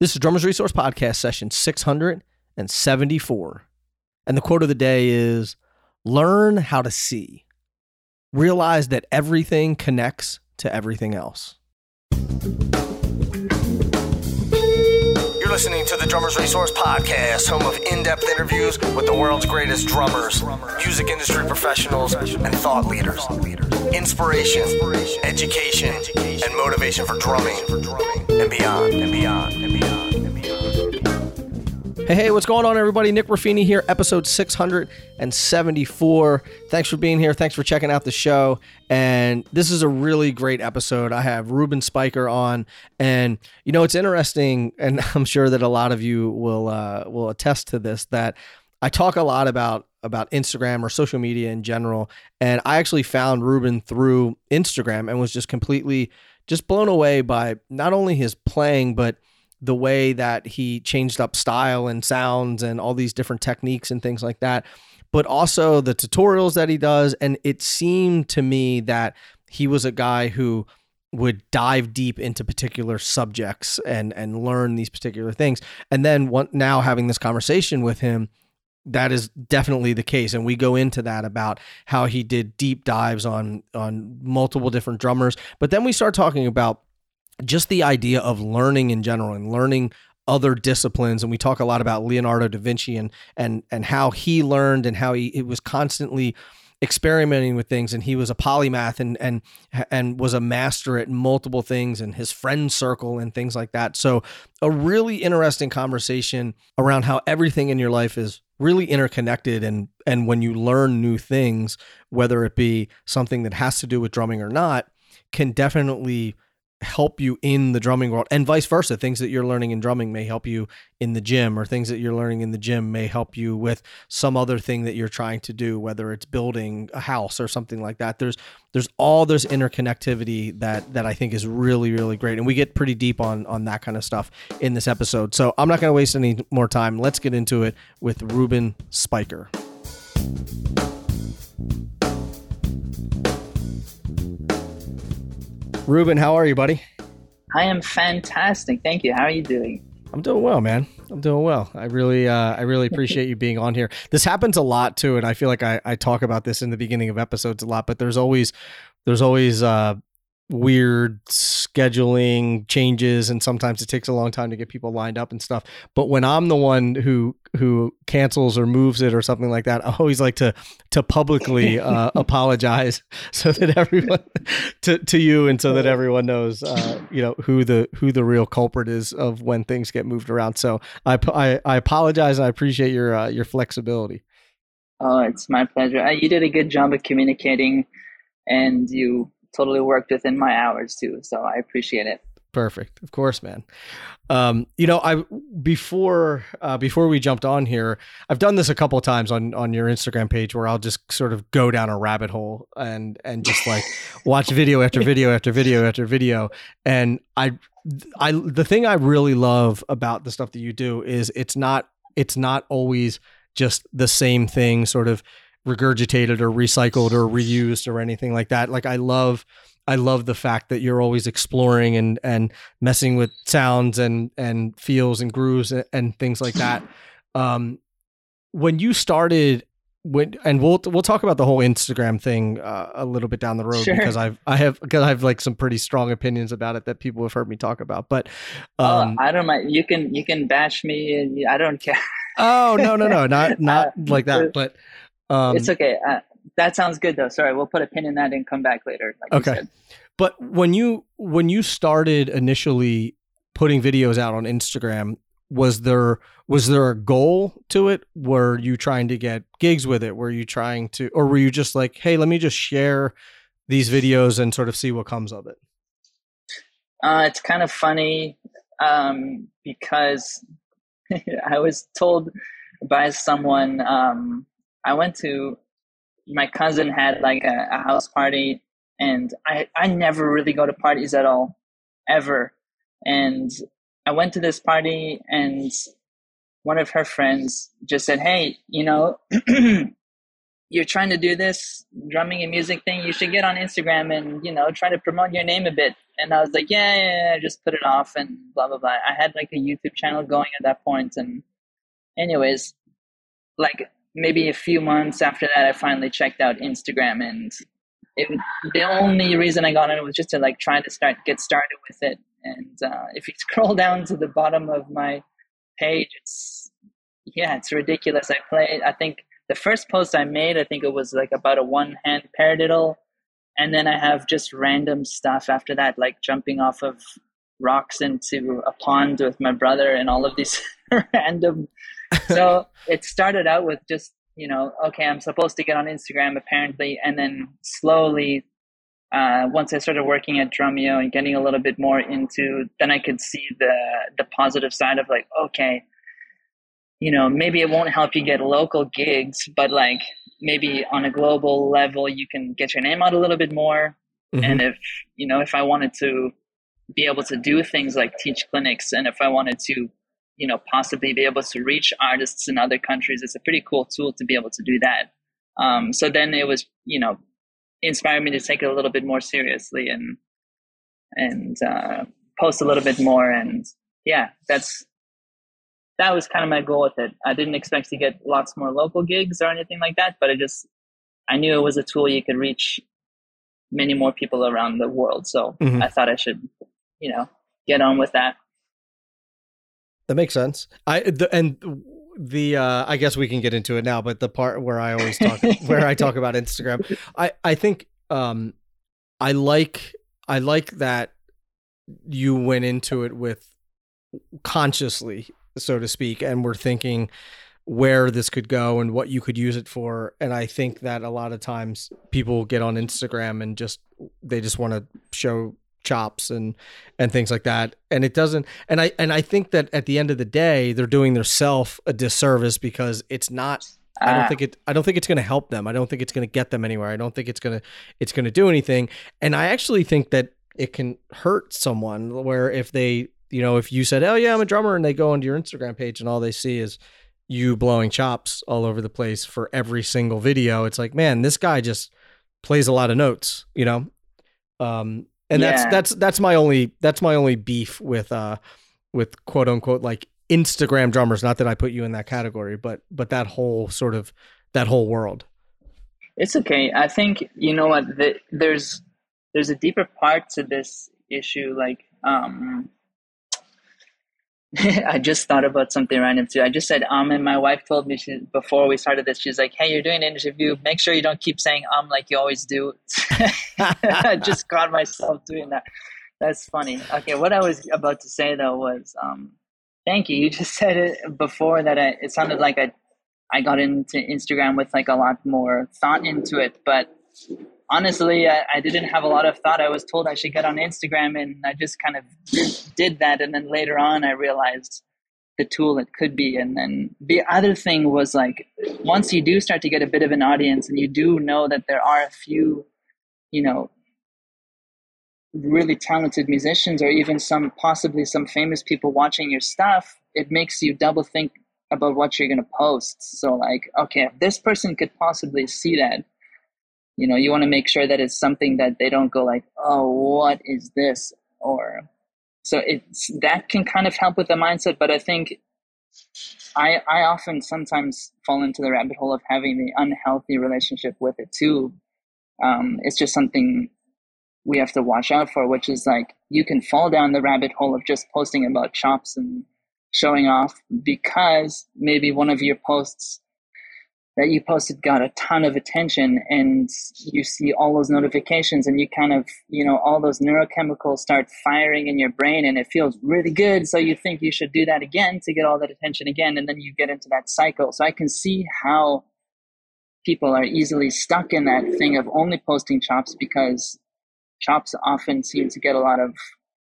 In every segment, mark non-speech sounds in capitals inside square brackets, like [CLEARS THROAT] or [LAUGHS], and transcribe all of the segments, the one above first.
This is Drummers Resource Podcast session 674. And the quote of the day is Learn how to see. Realize that everything connects to everything else. Listening to the Drummers Resource Podcast, home of in depth interviews with the world's greatest drummers, music industry professionals, and thought leaders. Inspiration, education, and motivation for drumming and beyond, and beyond, and beyond, and beyond. Hey, hey, what's going on, everybody? Nick Ruffini here, episode 674. Thanks for being here. Thanks for checking out the show. And this is a really great episode. I have Reuben Spyker on, and you know it's interesting, and [LAUGHS] I'm sure that a lot of you will uh, will attest to this. That I talk a lot about about Instagram or social media in general, and I actually found Reuben through Instagram and was just completely just blown away by not only his playing but the way that he changed up style and sounds and all these different techniques and things like that but also the tutorials that he does. And it seemed to me that he was a guy who would dive deep into particular subjects and and learn these particular things. And then now having this conversation with him that is definitely the case. And we go into that about how he did deep dives on on multiple different drummers. But then we start talking about just the idea of learning in general and learning other disciplines. And we talk a lot about Leonardo da Vinci and and and how he learned and how he it was constantly experimenting with things. And he was a polymath and and and was a master at multiple things and his friend circle and things like that. So a really interesting conversation around how everything in your life is really interconnected and and when you learn new things whether it be something that has to do with drumming or not can definitely help you in the drumming world and vice versa. Things that you're learning in drumming may help you in the gym or things that you're learning in the gym may help you with some other thing that you're trying to do whether it's building a house or something like that. There's there's all this interconnectivity that that I think is really really great and we get pretty deep on on that kind of stuff in this episode. So I'm not going to waste any more time. Let's get into it with Reuben Spyker Reuben, how are you, buddy? I am fantastic. Thank you. How are you doing? I'm doing well, man. I'm doing well. I really, uh, I really [LAUGHS] appreciate you being on here. This happens a lot too, and I feel like I, I talk about this in the beginning of episodes a lot. But there's always, there's always uh, weird scheduling changes and sometimes it takes a long time to get people lined up and stuff. But when i'm the one who who cancels or moves it or something like that i always like to to publicly uh, [LAUGHS] apologize [LAUGHS] so that everyone to to you and so that everyone knows uh, you know who the who the real culprit is of when things get moved around. So i i, I apologize and i appreciate your uh, your flexibility. Oh it's my pleasure. Uh, you did a good job of communicating and you totally worked within my hours too. So I appreciate it. Perfect. Of course, man. Um, you know, I before uh, before we jumped on here, I've done this a couple times on on your Instagram page where I'll just sort of go down a rabbit hole and and just like [LAUGHS] watch video after video after video after video. And I I the thing I really love about the stuff that you do is it's not it's not always just the same thing sort of regurgitated or recycled or reused or anything like that. Like I love I love the fact that you're always exploring and and messing with sounds and and feels and grooves and, and things like that. [CLEARS THROAT] Um, when you started when and we'll we'll talk about the whole Instagram thing uh, a little bit down the road sure. because I've I have because I have like some pretty strong opinions about it that people have heard me talk about. But oh, um, I don't mind. You can you can bash me. and I don't care. oh no no no [LAUGHS] not not like that. But um, it's okay. Uh, that sounds good though. Sorry, we'll put a pin in that and come back later. Like okay. But when you when you started initially putting videos out on Instagram, was there was there a goal to it? Were you trying to get gigs with it? Were you trying to, or were you just like, hey, let me just share these videos and sort of see what comes of it? Uh, it's kind of funny um, because [LAUGHS] I was told by someone um, I went to my cousin had like a, a, house party and I, I never really go to parties at all ever and i went to this party and one of her friends just said hey you know [CLEARS THROAT] you're trying to do this drumming and music thing, you should get on Instagram and, you know, try to promote your name a bit. And I was like, yeah, yeah, yeah, just put it off and blah, blah, blah. I had like a YouTube channel going at that point. And anyways, like maybe a few months after that, I finally checked out Instagram and it, the only reason I got on it was just to like try to start, get started with it. And uh, if you [LAUGHS] scroll down to the bottom of my page, it's, yeah, it's ridiculous. I play, I think the first post I made, I think it was like about a one hand paradiddle. And then I have just random stuff after that, like jumping off of rocks into a pond with my brother and all of these [LAUGHS] random. So [LAUGHS] it started out with just, you know, okay, I'm supposed to get on Instagram apparently. And then slowly, uh, once I started working at Drumeo and getting a little bit more into, then I could see the, the positive side of like, okay, you know, maybe it won't help you get local gigs, but like maybe on a global level, you can get your name out a little bit more. Mm-hmm. And if, you know, if I wanted to be able to do things like teach clinics and if I wanted to, you know, possibly be able to reach artists in other countries, it's a pretty cool tool to be able to do that. Um, so then it was, you know, inspired me to take it a little bit more seriously and, and, uh, post a little bit more. And yeah, that's, that was kind of my goal with it. I didn't expect to get lots more local gigs or anything like that, but I just I knew it was a tool you could reach many more people around the world. So mm-hmm. I thought I should, you know, get on with that. That makes sense. I the, and the uh I guess we can get into it now, but the part where I always talk [LAUGHS] where I talk about Instagram, I I think um I like I like that you went into it with consciously so to speak, and we're thinking where this could go and what you could use it for. And I think that a lot of times people get on Instagram and just they just want to show chops and and things like that and it doesn't and i and i think that at the end of the day they're doing their self a disservice because it's not I don't ah. think it. I don't think it's going to help them. I don't think it's going to get them anywhere. I don't think it's going to. It's going to do anything. And I actually think that it can hurt someone. Where if they you know, if you said, "Oh yeah, I'm a drummer," and they go onto your Instagram page and all they see is you blowing chops all over the place for every single video, it's like, man, this guy just plays a lot of notes, you know. Um, and yeah. that's that's that's my only that's my only beef with uh with quote unquote like Instagram drummers. Not that I put you in that category, but but that whole sort of that whole world. It's okay. I think you know what the, there's there's a deeper part to this issue. Like um, [LAUGHS] I just thought about something random too. I just said um, and my wife told me she, before we started this, she's like, "Hey, you're doing an interview. Make sure you don't keep saying um like you always do." [LAUGHS] I [LAUGHS] just caught myself doing that. That's funny. Okay, what I was about to say though was um, thank you. You just said it before that I, it sounded like I I got into Instagram with like a lot more thought into it, but honestly, I, I, didn't have a lot of thought. I was told I should get on Instagram, and I just kind of did that. And then later on, I realized the tool it could be. And then the other thing was like, once you do start to get a bit of an audience, and you do know that there are a few, you know, really talented musicians, or even some possibly some famous people watching your stuff, it makes you double think about what you're going to post. So, like, okay, if this person could possibly see that you know you want to make sure that it's something that they don't go like oh what is this? Or so it's that can kind of help with the mindset but i think i i often sometimes fall into the rabbit hole of having the unhealthy relationship with it too. Um, it's just something we have to watch out for which is like you can fall down the rabbit hole of just posting about chops and showing off because maybe one of your posts that you posted got a ton of attention and you see all those notifications and you kind of you know all those neurochemicals start firing in your brain and it feels really good. So you think you should do that again to get all that attention again. And then you get into that cycle. So i can see how people are easily stuck in that thing of only posting chops because chops often seem to get a lot of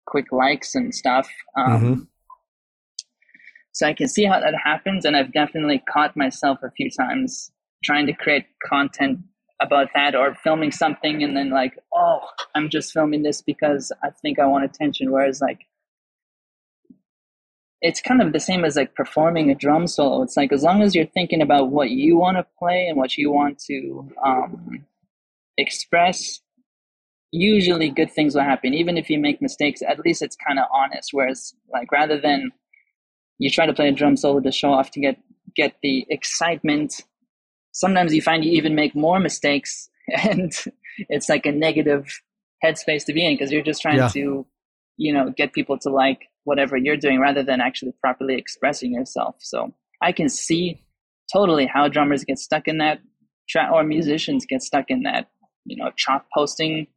quick likes and stuff. Um, mm-hmm. So I can see how that happens, and I've definitely caught myself a few times trying to create content about that or filming something and then like, oh, I'm just filming this because I think I want attention. Whereas like it's kind of the same as like performing a drum solo. It's like as long as you're thinking about what you want to play and what you want to um, express, usually good things will happen. Even if you make mistakes, at least it's kind of honest. Whereas, like rather than you try to play a drum solo to show off to get get the excitement, sometimes you find you even make more mistakes, [LAUGHS] and it's like a negative headspace to be in because you're just trying yeah. to, you know, get people to like whatever you're doing rather than actually properly expressing yourself. So I can see totally how drummers get stuck in that tra- or musicians get stuck in that, you know, chop posting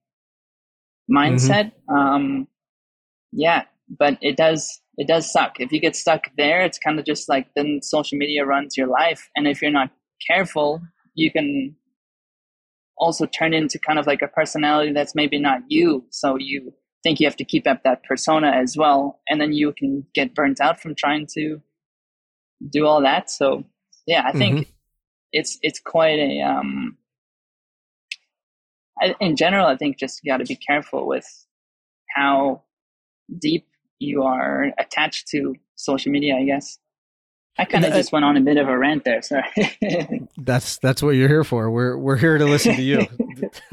mindset. Mm-hmm. Um, yeah, but it does, it does suck. If you get stuck there, it's kind of just like then social media runs your life. And if you're not careful, you can also turn into kind of like a personality that's maybe not you. So you think you have to keep up that persona as well and then you can get burnt out from trying to do all that so yeah i think mm-hmm. it's it's quite a um I, in general i think just you got to be careful with how deep you are attached to social media i guess I kind of just went on a bit of a rant there. Sorry. [LAUGHS] that's that's what you're here for. We're we're here to listen to you.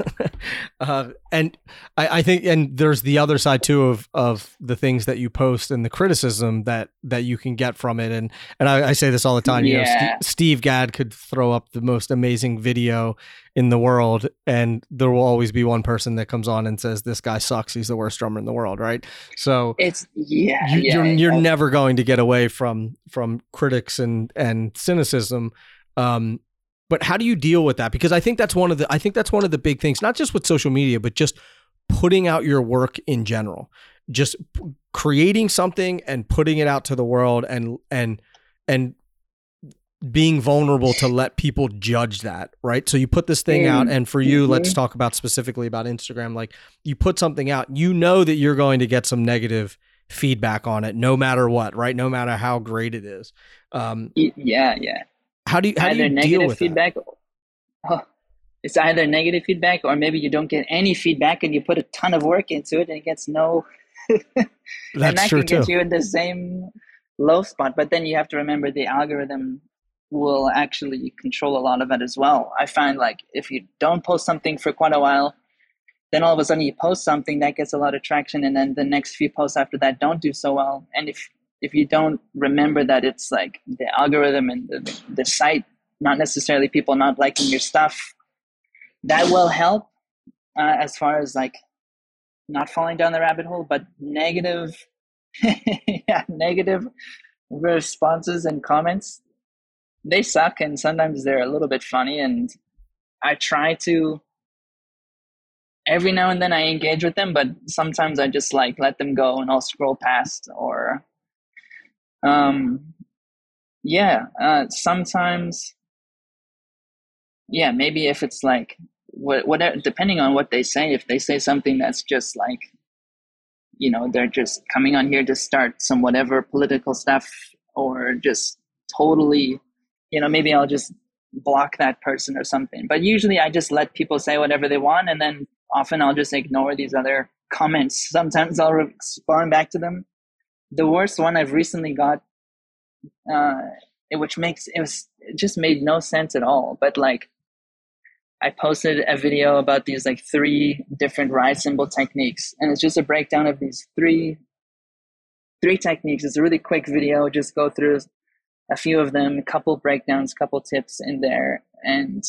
[LAUGHS] uh, and I, I think, and there's the other side too of of the things that you post and the criticism that that you can get from it. And and I, I say this all the time. You yeah. know, St- Steve Gadd could throw up the most amazing video in the world, and there will always be one person that comes on and says, "This guy sucks. He's the worst drummer in the world." Right? So it's yeah, you, yeah you're you're never going to get away from from critics and and cynicism. Um, but how do you deal with that? Because I think that's one of the I think that's one of the big things, not just with social media, but just putting out your work in general. Just creating something and putting it out to the world and and and being vulnerable to let people judge that, right? So you put this thing out, and for you, mm-hmm. let's talk about specifically about Instagram. Like you put something out, you know that you're going to get some negative feedback on it, no matter what, right? No matter how great it is. Um, yeah, yeah. How do you how either do you negative feedback? Oh, it's either negative feedback or maybe you don't get any feedback and you put a ton of work into it and it gets no. [LAUGHS] That's and that true can get too. you in the same low spot. But then you have to remember the algorithm will actually control a lot of it as well. I find like if you don't post something for quite a while, then all of a sudden you post something that gets a lot of traction, and then the next few posts after that don't do so well. And if if you don't remember that it's like the algorithm and the, the site, not necessarily people not liking your stuff, that will help uh, as far as like not falling down the rabbit hole. But negative, [LAUGHS] yeah, negative responses and comments they suck and sometimes they're a little bit funny and I try to every now and then I engage with them, but sometimes I just like let them go and I'll scroll past or um yeah, uh sometimes yeah, maybe if it's like what whatever depending on what they say, if they say something that's just like you know, they're just coming on here to start some whatever political stuff or just totally you know, maybe I'll just block that person or something. But usually I just let people say whatever they want and then often I'll just ignore these other comments. Sometimes I'll respond back to them. The worst one I've recently got, uh, which makes it was it just made no sense at all. But like, I posted a video about these like three different ride cymbal techniques, and it's just a breakdown of these three three techniques. It's a really quick video. Just go through a few of them, a couple breakdowns, couple tips in there, and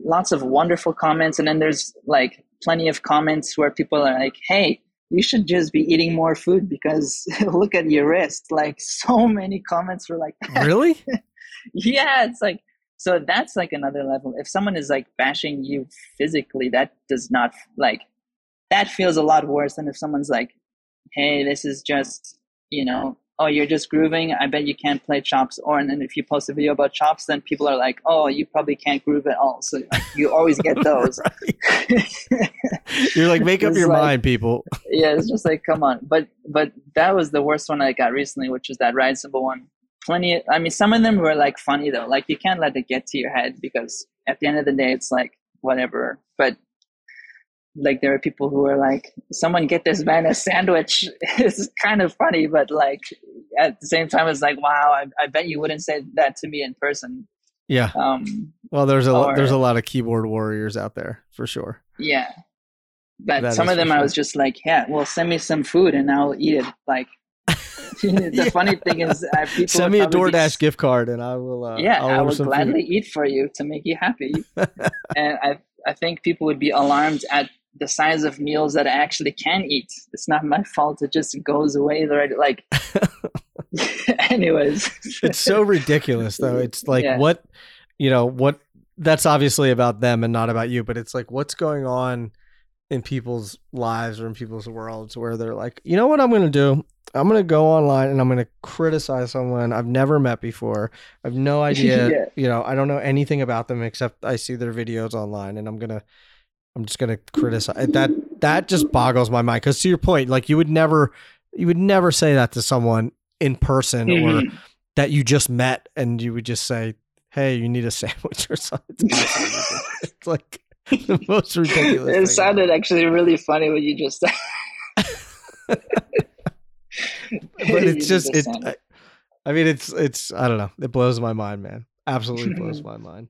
lots of wonderful comments. And then there's like plenty of comments where people are like, hey, you should just be eating more food because [LAUGHS] look at your wrist. Like so many comments were like, really? [LAUGHS] yeah, it's like, so that's like another level. If someone is like bashing you physically, that does not like, that feels a lot worse than if someone's like, hey, this is just, you know, oh, you're just grooving. I bet you can't play chops. Or and then if you post a video about chops, then people are like, oh, you probably can't groove at all. So like, you always get [LAUGHS] those. [LAUGHS] you're like, make up your like, mind, people. [LAUGHS] yeah, it's just like, come on. But but that was the worst one I got recently, which was that ride cymbal one. Plenty. I mean, some of them were like funny though. Like you can't let it get to your head because at the end of the day, it's like whatever. But like there are people who are like someone get this man a sandwich [LAUGHS] it's kind of funny but like at the same time, it's like, wow, I, I bet you wouldn't say that to me in person. Yeah. Um, Well, there's a Or- there's a lot of keyboard warriors out there for sure. yeah. But That some of them for I was just like, yeah, well, send me some food and I'll eat it. Like, [LAUGHS] [LAUGHS] the Yeah. funny thing is, uh, people Send me a probably be DoorDash gift card and I will. Uh, yeah, I'll I will some food. gladly eat for you to make you happy. and I, I think people would be alarmed at the size of meals that I actually can eat. It's not my fault. It just goes away. Right? Like, [LAUGHS] [LAUGHS] anyways, it's so ridiculous though. [LAUGHS] It's like Yeah. what you know what that's obviously about them and not about you, but it's like what's going on in people's lives or in people's worlds where they're like, you know what I'm going to do? I'm going to go online and I'm going to criticize someone I've never met before. I have no idea, Yeah. you know, I don't know anything about them except I see their videos online and I'm going to I'm just going to criticize. That that just boggles my mind cuz to your point, like you would never you would never say that to someone in person or Mhm. that you just met and you would just say, "Hey, you need a [LAUGHS] sandwich or something." [LAUGHS] It's like the most ridiculous. thing. it sounded actually really funny what you just said. [LAUGHS] but it's just it. I, I mean, it's it's I don't know. It blows my mind, man. Absolutely blows my mind.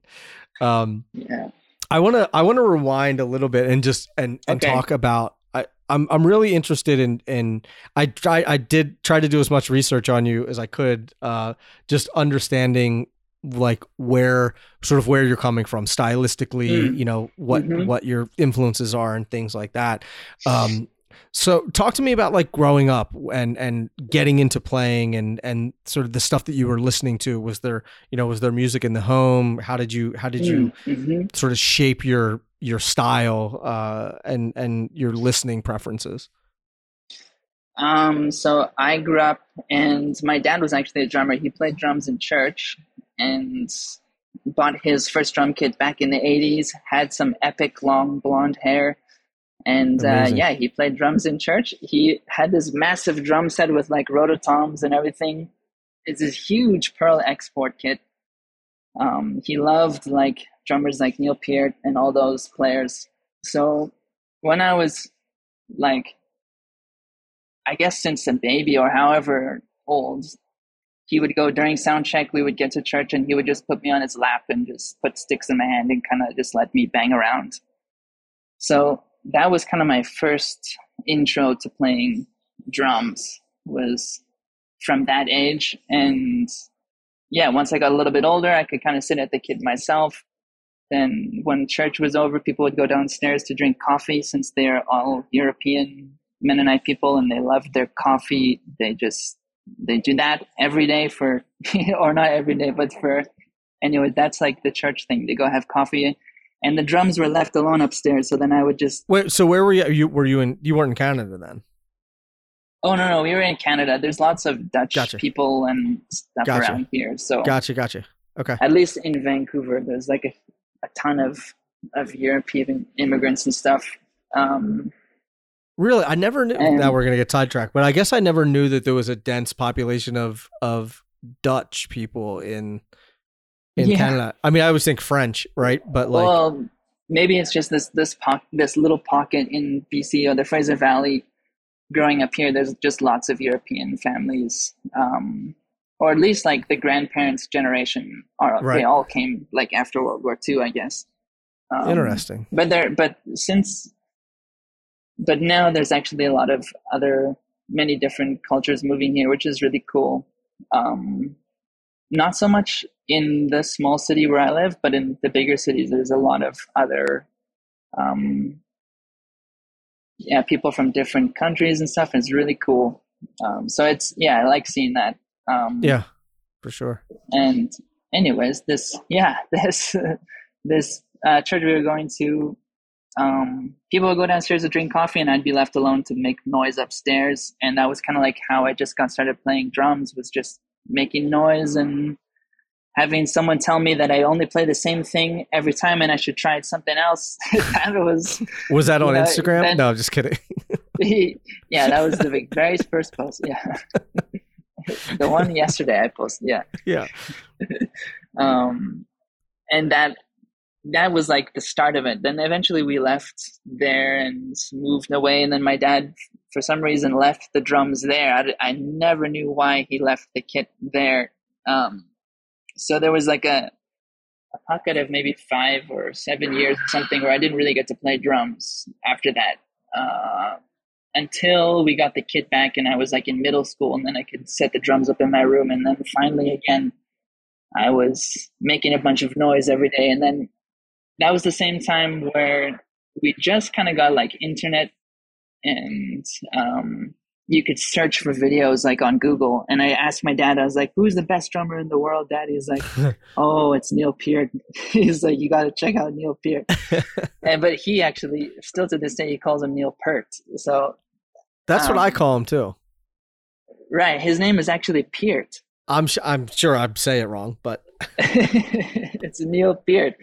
Um, yeah. I want to I want to rewind a little bit and just and and Okay. talk about I I'm I'm really interested in in I try I did try to do as much research on you as I could uh just understanding like where sort of where you're coming from stylistically Mm. you know what Mhm. what your influences are and things like that um so talk to me about like growing up and and getting into playing and and sort of the stuff that you were listening to was there you know was there music in the home how did you how did you Mhm. sort of shape your your style uh, and and your listening preferences. Um, so I grew up, and my dad was actually a drummer. He played drums in church, and bought his first drum kit back in the '80s. Had some epic long blonde hair, and uh, yeah, he played drums in church. He had this massive drum set with like rototoms and everything. It's this huge Pearl export kit. Um, he loved like drummers like Neil Peart and all those players. So when I was like I guess since a baby or however old, he would go during sound check. We would get to church and he would just put me on his lap and just put sticks in my hand and kind of just let me bang around. So that was kind of my first intro to playing drums was from that age. And yeah, once I got a little bit older, I could kind of sit at the kit myself. Then when church was over, people would go downstairs to drink coffee since they're all European Mennonite people and they love their coffee. They just they do that every day for [LAUGHS] or not every day, but for anyway, that's like the church thing. They go have coffee and the drums were left alone upstairs. So then I would just Wait, so where were you? You were you in? You weren't in Canada then? oh no no we were in Canada. There's lots of Dutch Gotcha. people and stuff Gotcha. around here. So Gotcha, gotcha. Okay, at least in Vancouver, there's like a, a ton of of European immigrants and stuff. Um, really, I never knew. And- now we're gonna get sidetracked, but I guess I never knew that there was a dense population of of Dutch people in in Yeah. Canada. I mean, I always think French, right? But like, well, maybe it's just this this po- this little pocket in BC or the Fraser Valley. Growing up here, there's just lots of European families, um, or at least like the grandparents' generation are Right. they all came like after World War II, I guess. Um, interesting. But there, but since, but now there's actually a lot of other many different cultures moving here, which is really cool. Um, not so much in the small city where I live, but in the bigger cities, there's a lot of other, um, yeah, people from different countries and stuff. It's really cool. Um, so it's yeah, I like seeing that. Um, Yeah, for sure. and anyways, this yeah, [LAUGHS] this this uh, church we were going to, um, people would go downstairs to drink coffee, and I'd be left alone to make noise upstairs. And that was kind of like how I just got started playing drums, was just making noise and having someone tell me that I only play the same thing every time, and I should try something else. [LAUGHS] that was Was that on Yeah, Instagram? that- no, just kidding. [LAUGHS] [LAUGHS] yeah, that was the very first post. Yeah. the one yesterday I posted. Yeah. yeah. um, and that that was like the start of it. Then eventually we left there and moved away, and then my dad for some reason left the drums there. I, I never knew why he left the kit there. Um, so there was like a, a pocket of maybe five or seven years or something where I didn't really get to play drums after that. Uh, until we got the kit back and I was like in middle school and then I could set the drums up in my room and then finally again I was making a bunch of noise every day and then that was the same time where we just kind of got like internet and um, you could search for videos like on Google. And I asked my dad, I was like, "Who's the best drummer in the world?" Dad, he's like, [LAUGHS] "Oh, it's Neil Peart." [LAUGHS] he's like, "You got to check out Neil Peart." [LAUGHS] and but he actually, still to this day, he calls him Neil Peart. So that's um, what I um, call him too. Right, his name is actually Peart. I'm I'm sure I say it wrong, but it's Neil Peart.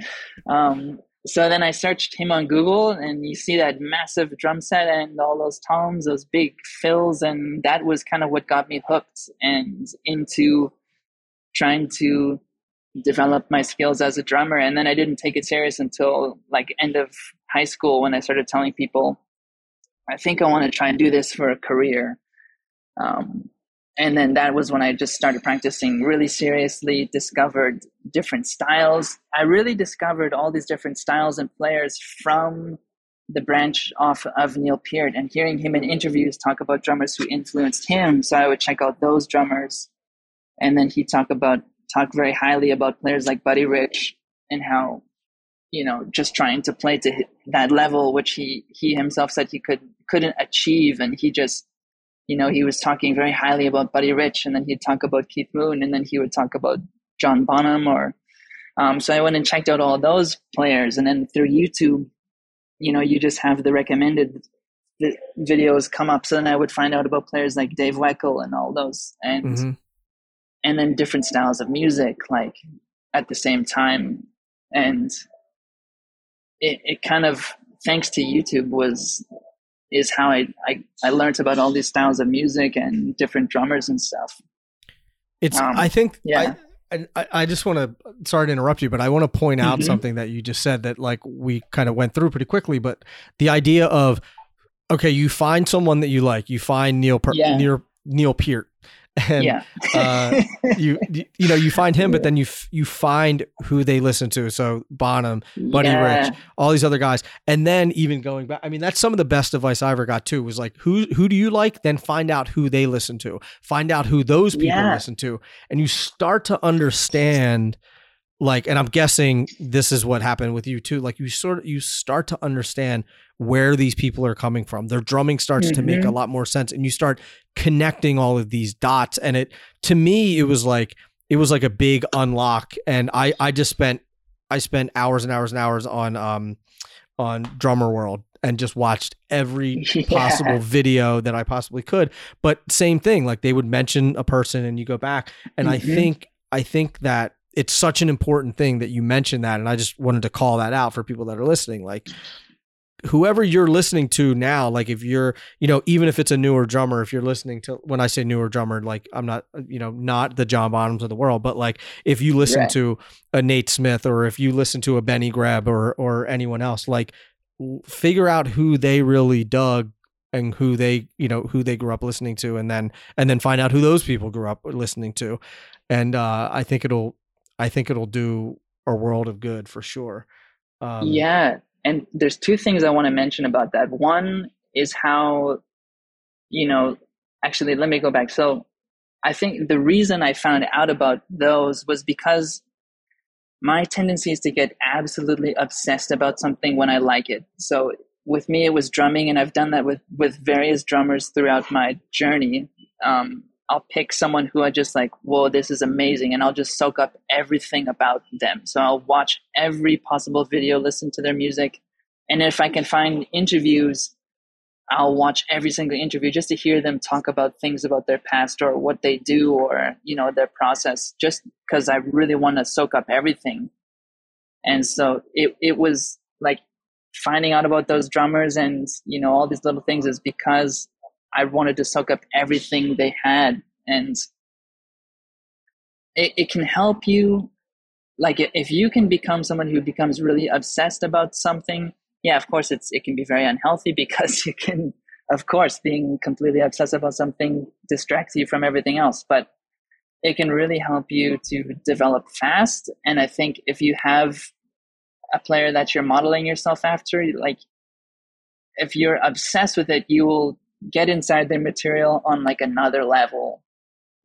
Um, so then I searched him on Google, and you see that massive drum set and all those toms, those big fills, and that was kind of what got me hooked and into trying to develop my skills as a drummer. And then I didn't take it serious until like end of high school when I started telling people, I think I want to try and do this for a career. Um, and then that was when I just started practicing really seriously, discovered different styles. I really discovered all these different styles and players from the branch off of Neil Peart and hearing him in interviews talk about drummers who influenced him. So I would check out those drummers. And then he'd talk about, talk very highly about players like Buddy Rich and how, you know, just trying to play to that level, which he, he himself said he could, couldn't achieve. And he just, you know, he was talking very highly about Buddy Rich, and then he'd talk about Keith Moon, and then he would talk about John Bonham. Or um, so I went and checked out all those players, and then through YouTube, you know, you just have the recommended the videos come up. So then I would find out about players like Dave Weckl and all those, and mm-hmm. and then different styles of music, like at the same time, and it it kind of thanks to YouTube was is how I, I, I learned about all these styles of music and different drummers and stuff. It's, um, I think, yeah. I, I, I just want to, sorry to interrupt you, but I want to point out mm-hmm. something that you just said that like we kind of went through pretty quickly, but the idea of, okay, you find someone that you like, you find Neil, per- yeah. Neil, Neil Peart, [LAUGHS] and yeah. uh, you, you know you find him, but then you f- you find who they listen to. So Bonham, Buddy yeah. Rich, all these other guys, and then even going back. I mean, that's some of the best advice I ever got too. Was like, who who do you like? Then find out who they listen to. Find out who those people yeah. listen to, and you start to understand. Like, and I'm guessing this is what happened with you too. Like, you sort of you start to understand where these people are coming from. Their drumming starts mm-hmm. to make a mm-hmm. lot more sense and you start connecting all of these dots and it to me it was like it was like a big unlock and I I just spent I spent hours and hours and hours on um on Drummer World and just watched every [LAUGHS] yeah. possible video that I possibly could. But same thing, like they would mention a person and you go back. And mm-hmm. I think I think that it's such an important thing that you mentioned that. And I just wanted to call that out for people that are listening. Like whoever you're listening to now, like if you're, you know, even if it's a newer drummer, if you're listening to when I say newer drummer, like I'm not, you know, not the John Bonhams of the world, but like if you listen right. to a Nate Smith or if you listen to a Benny Greb or or anyone else, like figure out who they really dug and who they, you know, who they grew up listening to and then and then find out who those people grew up listening to. And uh I think it'll I think it'll do a world of good for sure. Um, yeah, and there's two things I want to mention about that. One is how, you know, actually, let me go back. So I think the reason I found out about those was because my tendency is to get absolutely obsessed about something when I like it. So with me, it was drumming, and I've done that with with various drummers throughout my journey. Um, I'll pick someone who I just like, whoa, this is amazing. And I'll just soak up everything about them. So I'll watch every possible video, listen to their music. And if I can find interviews, I'll watch every single interview just to hear them talk about things about their past or what they do or, you know, their process, just because I really want to soak up everything. And so it, it was like finding out about those drummers and, you know, all these little things is because I wanted to suck up everything they had, and it, it can help you. Like if you can become someone who becomes really obsessed about something, yeah, of course it's it can be very unhealthy [LAUGHS] because you can of course, being completely obsessed about something distracts you from everything else, but it can really help you to develop fast. And I think if you have a player that you're modeling yourself after, like if you're obsessed with it, you will get inside their material on like another level.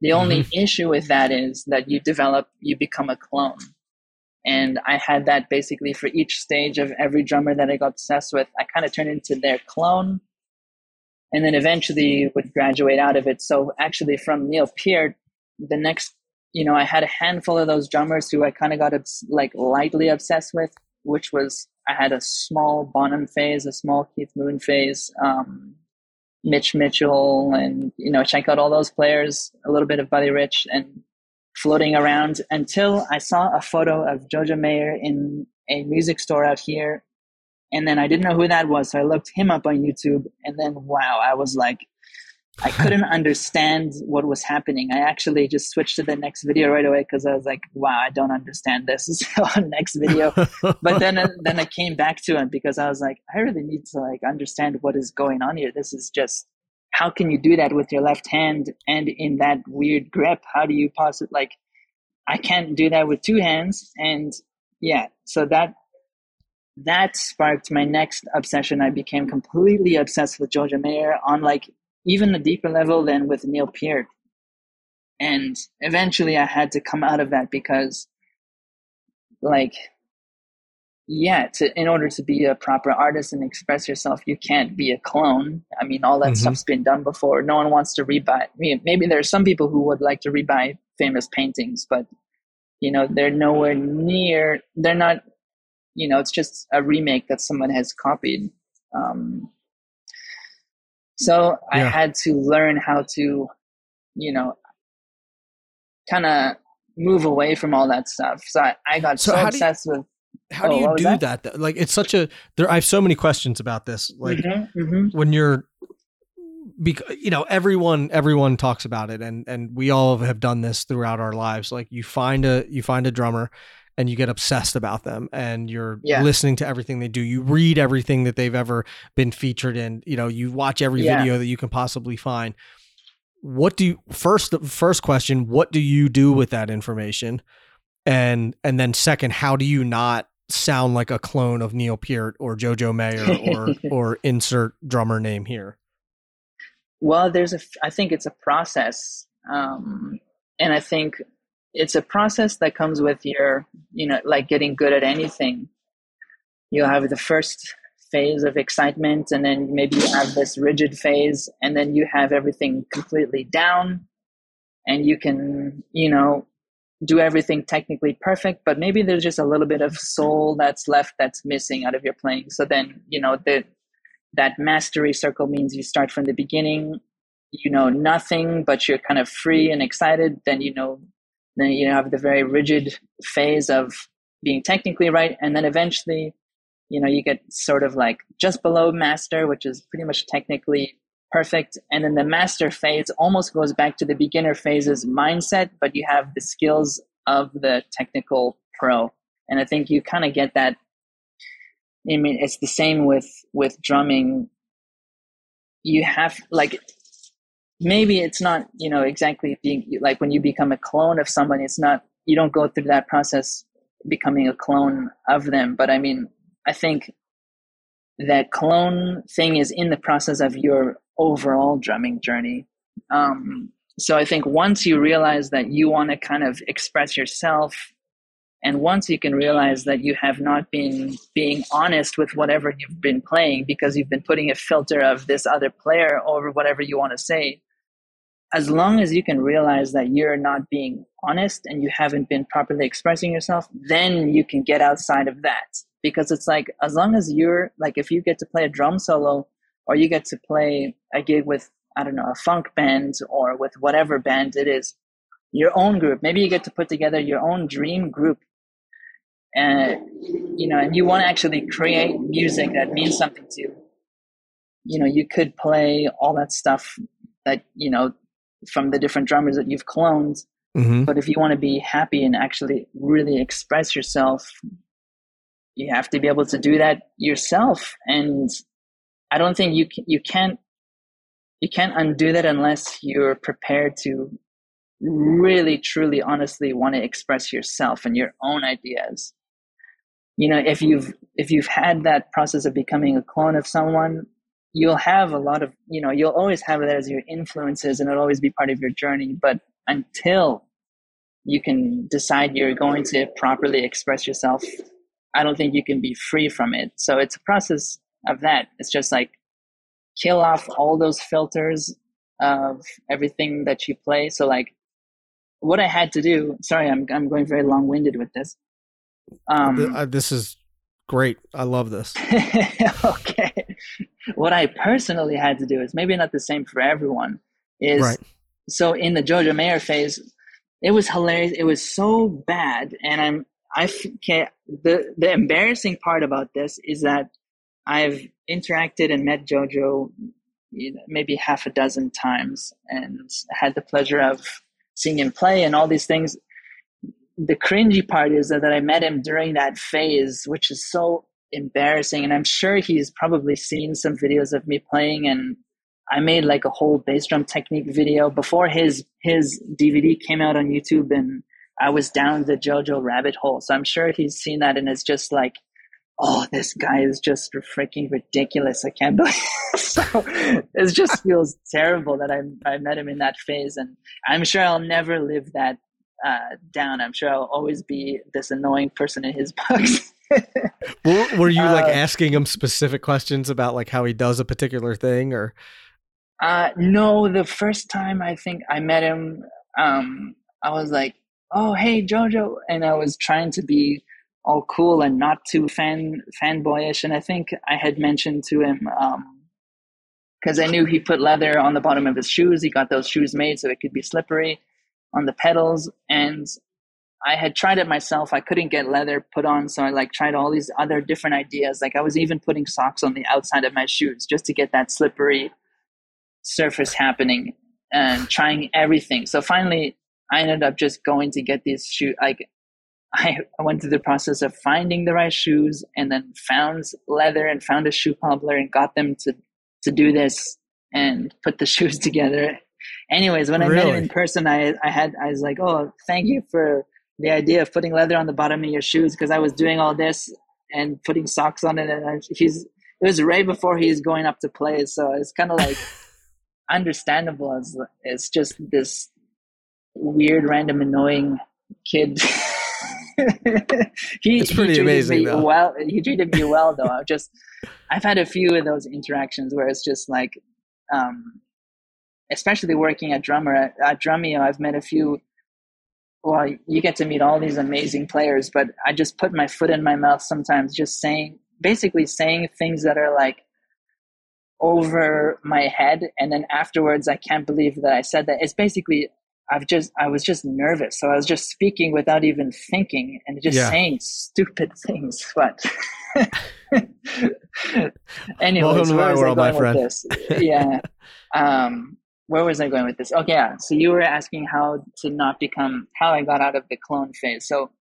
The only mm-hmm. issue with that is that you develop, you become a clone. And I had that basically for each stage of every drummer that I got obsessed with. I kind of turned into their clone and then eventually would graduate out of it. So actually from Neil Peart, the next, you know, I had a handful of those drummers who I kind of got obs- like lightly obsessed with, which was I had a small Bonham phase, a small Keith Moon phase, um, Mitch Mitchell, and you know, check out all those players, a little bit of Buddy Rich, and floating around until I saw a photo of Jojo Mayer in a music store out here. And then I didn't know who that was. So I looked him up on YouTube. And then, wow, I was like, I couldn't understand what was happening. I actually just switched to the next video right away because I was like, wow, I don't understand this. [LAUGHS] So next video. but then, uh, then I came back to it because I was like, I really need to like understand what is going on here. This is just how can you do that with your left hand and in that weird grip? How do you possibly like? I can't do that with two hands, and yeah, so that that sparked my next obsession. I became completely obsessed with Jojo Mayer on like even a deeper level than with Neil Peart. And eventually I had to come out of that because like yeah to, in order to be a proper artist and express yourself you can't be a clone i mean all that mm-hmm. stuff's been done before no one wants to rebuy maybe there are some people who would like to rebuy famous paintings but you know they're nowhere near they're not you know it's just a remake that someone has copied um, so yeah. i had to learn how to you know kind of move away from all that stuff so i, I got so, so obsessed you, with how do oh, you do that? that? Like it's such a there. I have so many questions about this. Like mm-hmm, mm-hmm. when you're, because you know everyone everyone talks about it, and and we all have done this throughout our lives. Like you find a you find a drummer, and you get obsessed about them, and you're yeah. listening to everything they do. You read everything that they've ever been featured in. You know, you watch every yeah. video that you can possibly find. What do you first? First question: What do you do with that information? and and then second how do you not sound like a clone of Neil Peart or Jojo Mayer or [LAUGHS] or insert drummer name here? Well, there's a. I think it's a process, um, and I think it's a process that comes with your, you know, like getting good at anything. You have the first phase of excitement, and then maybe you have this rigid phase, and then you have everything completely down, and you can, you know, do everything technically perfect, but maybe there's just a little bit of soul that's left that's missing out of your playing. So then, you know, the, that mastery circle means you start from the beginning, you know nothing, but you're kind of free and excited. Then, you know, then you have the very rigid phase of being technically right. And then eventually, you know, you get sort of like just below master, which is pretty much technically perfect. And then the master phase almost goes back to the beginner phases mindset, but you have the skills of the technical pro. And I think you kind of get that. I mean, it's the same with with drumming. You have like maybe it's not you know exactly being like when you become a clone of someone. It's not you don't go through that process becoming a clone of them. But I mean, I think that clone thing is in the process of your overall drumming journey. Um, so I think once you realize that you want to kind of express yourself, and once you can realize that you have not been being honest with whatever you've been playing because you've been putting a filter of this other player over whatever you want to say, as long as you can realize that you're not being honest and you haven't been properly expressing yourself, then you can get outside of that. Because it's like, as long as you're like, if you get to play a drum solo or you get to play a gig with I don't know a funk band or with whatever band it is, your own group. Maybe you get to put together your own dream group, and you know, and you want to actually create music that means something to you. You know, you could play all that stuff that you know from the different drummers that you've cloned. Mm-hmm. But if you want to be happy and actually really express yourself, you have to be able to do that yourself. And I don't think you you can't you can't undo that unless you're prepared to really truly honestly want to express yourself and your own ideas you know if you've if you've had that process of becoming a clone of someone you'll have a lot of you know you'll always have that as your influences and it'll always be part of your journey but until you can decide you're going to properly express yourself i don't think you can be free from it so it's a process of that it's just like kill off all those filters of everything that you play so like what I had to do. Sorry, I'm I'm going very long winded with this. Um, uh, this is great. I love this. [LAUGHS] okay, what I personally had to do is maybe not the same for everyone. Is right. so in the Jojo Mayer phase, it was hilarious. It was so bad, and I'm I can't. The the embarrassing part about this is that I've interacted and met Jojo maybe half a dozen times and had the pleasure of seeing him play and all these things. The cringy part is that, that I met him during that phase, which is so embarrassing. And I'm sure he's probably seen some videos of me playing and I made like a whole bass drum technique video before his his DVD came out on YouTube and I was down the JoJo rabbit hole. So I'm sure he's seen that and it's just like, oh, this guy is just freaking ridiculous. I can't [LAUGHS] believe It. so it just [LAUGHS] feels terrible that I I met him in that phase, and I'm sure I'll never live that uh, down. I'm sure I'll always be this annoying person in his [LAUGHS] books. Were, were, you like uh, asking him specific questions about like how he does a particular thing, or? Uh, no, the first time I think I met him, um, I was like, "Oh, hey, Jojo," and I was trying to be all cool and not too fan fanboyish. And I think I had mentioned to him um, because I knew he put leather on the bottom of his shoes. He got those shoes made so it could be slippery on the pedals. And I had tried it myself. I couldn't get leather put on, so I like tried all these other different ideas. Like I was even putting socks on the outside of my shoes just to get that slippery surface happening and trying everything. So finally, I ended up just going to get these shoes. Like I, [LAUGHS] I went through the process of finding the right shoes and then found leather and found a shoe cobbler and got them to to do this and put the [LAUGHS] shoes together. Anyways, when I really? met him in person, I, I had I was like, oh, thank you for the idea of putting leather on the bottom of your shoes because I was doing all this and putting socks on it, and I, he's it was right before he's going up to play, so it's kind of like [LAUGHS] understandable. As it's just this weird, random, annoying kid. [LAUGHS] he, it's pretty he amazing. Me well, he treated me well though. [LAUGHS] I just I've had a few of those interactions where it's just like, um, especially working at drummer at, at Drumeo, I've met a few. Well, you get to meet all these amazing players, but I just put my foot in my mouth sometimes, just saying, basically saying things that are like over my head, and then afterwards, I can't believe that I said that. It's basically I've just I was just nervous, so I was just speaking without even thinking and just yeah. saying stupid things. But [LAUGHS] where was world, with this? Yeah. Um, where was I going with this? Okay, yeah. So you were asking how to not become how I got out of the clone phase. So,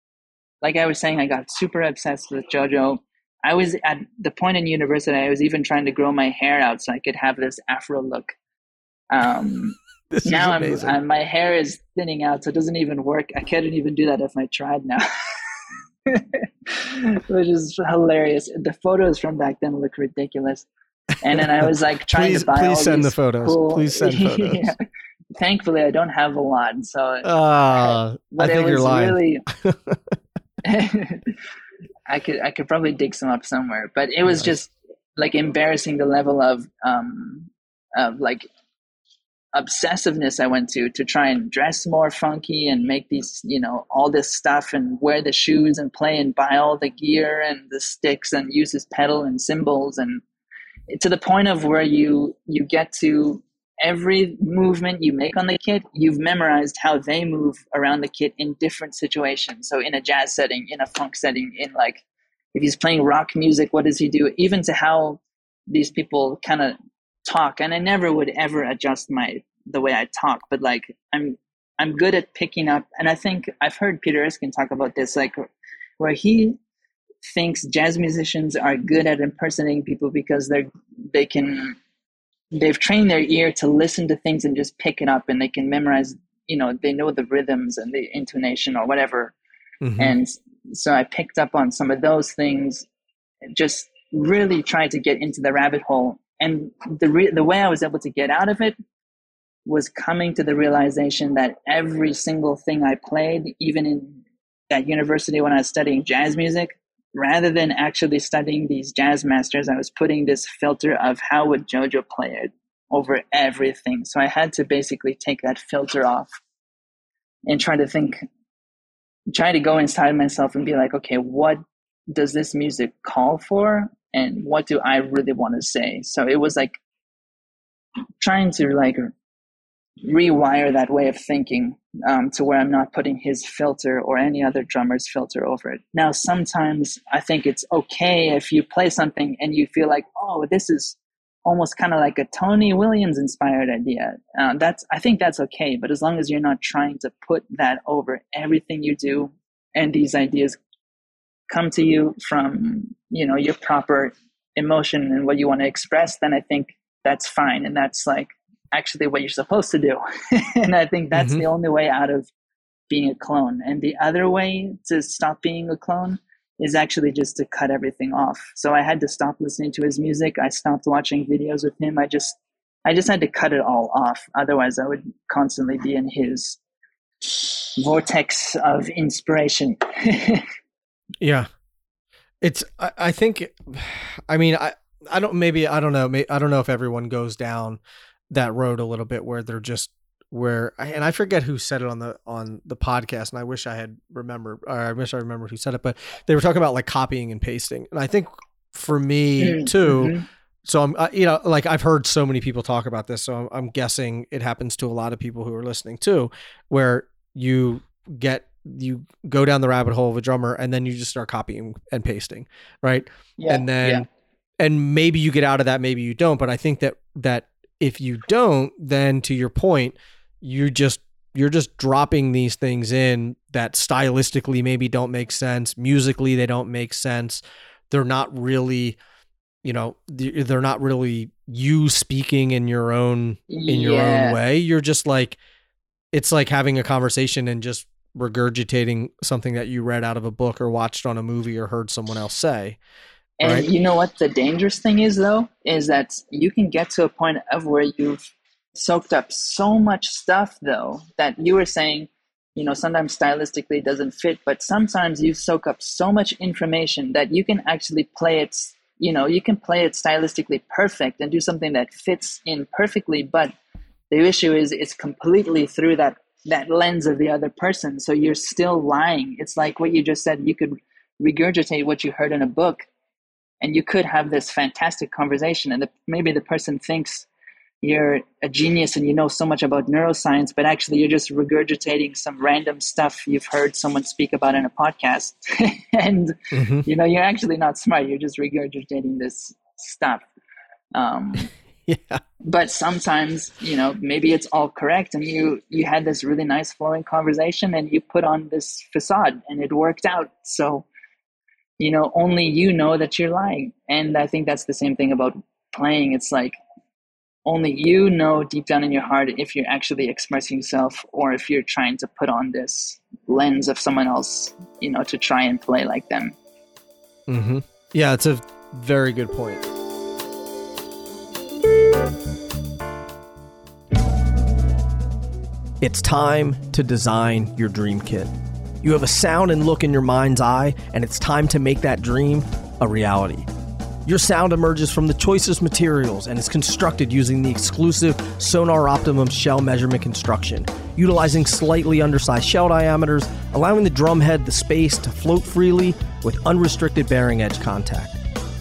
like I was saying, I got super obsessed with JoJo. I was at the point in university. I was even trying to grow my hair out so I could have this afro look. Um, [LAUGHS] this now I'm, I'm, my hair is thinning out, so it doesn't even work. I couldn't even do that if I tried now, [LAUGHS] which is hilarious. The photos from back then look ridiculous. And then I was like trying please, to buy. Please send the photos. Cool, please send [LAUGHS] photos. yeah. Thankfully, I don't have a lot, so. Uh, but I think you're lying. Really, [LAUGHS] [LAUGHS] I could I could probably dig some up somewhere, but it was nice. just like embarrassing the level of um of like obsessiveness I went to to try and dress more funky and make these, you know, all this stuff and wear the shoes and play and buy all the gear and the sticks and use this pedal and cymbals and to the point of where you you get to every movement you make on the kit, you've memorized how they move around the kit in different situations. So in a jazz setting, in a funk setting, in like if he's playing rock music, what does he do? Even to how these people kind of talk and i never would ever adjust my the way i talk but like i'm i'm good at picking up and i think i've heard peter erskine talk about this like where he thinks jazz musicians are good at impersonating people because they're they can they've trained their ear to listen to things and just pick it up and they can memorize you know they know the rhythms and the intonation or whatever mm-hmm. and so i picked up on some of those things just really tried to get into the rabbit hole and the re- the way i was able to get out of it was coming to the realization that every single thing i played even in at university when i was studying jazz music rather than actually studying these jazz masters, I was putting this filter of how would JoJo play it over everything. So I had to basically take that filter off and try to think, try to go inside myself and be like, okay, what does this music call for? And what do I really want to say? So it was like trying to like rewire that way of thinking um, to where I'm not putting his filter or any other drummer's filter over it. Now, sometimes I think it's okay if you play something and you feel like, oh, this is almost kind of like a Tony Williams inspired idea. Uh, that's I think that's okay, but as long as you're not trying to put that over everything you do, and these ideas come to you from you know your proper emotion and what you want to express, then I think that's fine, and that's like actually what you're supposed to do. [LAUGHS] and I think that's mm-hmm. the only way out of being a clone. And the other way to stop being a clone is actually just to cut everything off. So I had to stop listening to his music. I stopped watching videos with him. I just I just had to cut it all off. Otherwise I would constantly be in his vortex of inspiration. [LAUGHS] yeah. It's I, I think I mean I I don't maybe I don't know I don't know if everyone goes down that road a little bit where they're just where and I forget who said it on the on the podcast and I wish I had remembered or I wish I remembered who said it but they were talking about like copying and pasting and I think for me mm, too mm-hmm. so I'm you know like I've heard so many people talk about this so I'm, I'm guessing it happens to a lot of people who are listening too where you get you go down the rabbit hole of a drummer and then you just start copying and pasting right yeah, and then yeah. and maybe you get out of that maybe you don't but I think that that if you don't, then to your point, you just you're just dropping these things in that stylistically maybe don't make sense, musically they don't make sense. They're not really you know they're not really you speaking in your own in your yeah. own way you're just like it's like having a conversation and just regurgitating something that you read out of a book or watched on a movie or heard someone else say and right. you know what the dangerous thing is, though, is that you can get to a point of where you've soaked up so much stuff, though, that you were saying, you know, sometimes stylistically it doesn't fit, but sometimes you soak up so much information that you can actually play it, you know, you can play it stylistically perfect and do something that fits in perfectly. But the issue is it's completely through that that lens of the other person. So you're still lying. It's like what you just said. You could regurgitate what you heard in a book and you could have this fantastic conversation. And the, maybe the person thinks you're a genius and you know so much about neuroscience but actually you're just regurgitating some random stuff you've heard someone speak about in a podcast. [LAUGHS] And mm-hmm. you know you're actually not smart. You're just regurgitating this stuff. Um, [LAUGHS] yeah. but sometimes you know maybe it's all correct and you you had this really nice flowing conversation and you put on this facade and it worked out. So you know only you know that you're lying. And i think that's the same thing about playing. It's like only you know deep down in your heart if you're actually expressing yourself or if you're trying to put on this lens of someone else you know to try and play like them. Mm-hmm. yeah it's a very good point. It's time to design your dream kit you have a sound and look in your mind's eye, and it's time to make that dream a reality. Your sound emerges from the choicest materials and is constructed using the exclusive Sonor Optimum shell measurement construction, utilizing slightly undersized shell diameters, allowing the drum head the space to float freely with unrestricted bearing edge contact.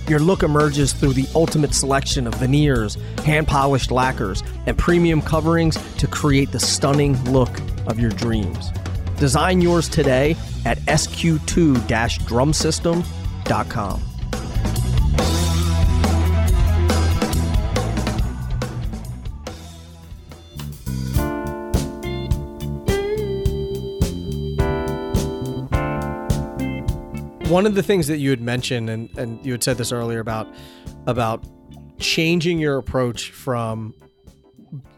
Your look emerges through the ultimate selection of veneers, hand polished lacquers, and premium coverings to create the stunning look of your dreams. Design yours today at sq2-drumsystem.com. One of the things that you had mentioned, and, and you had said this earlier about about changing your approach from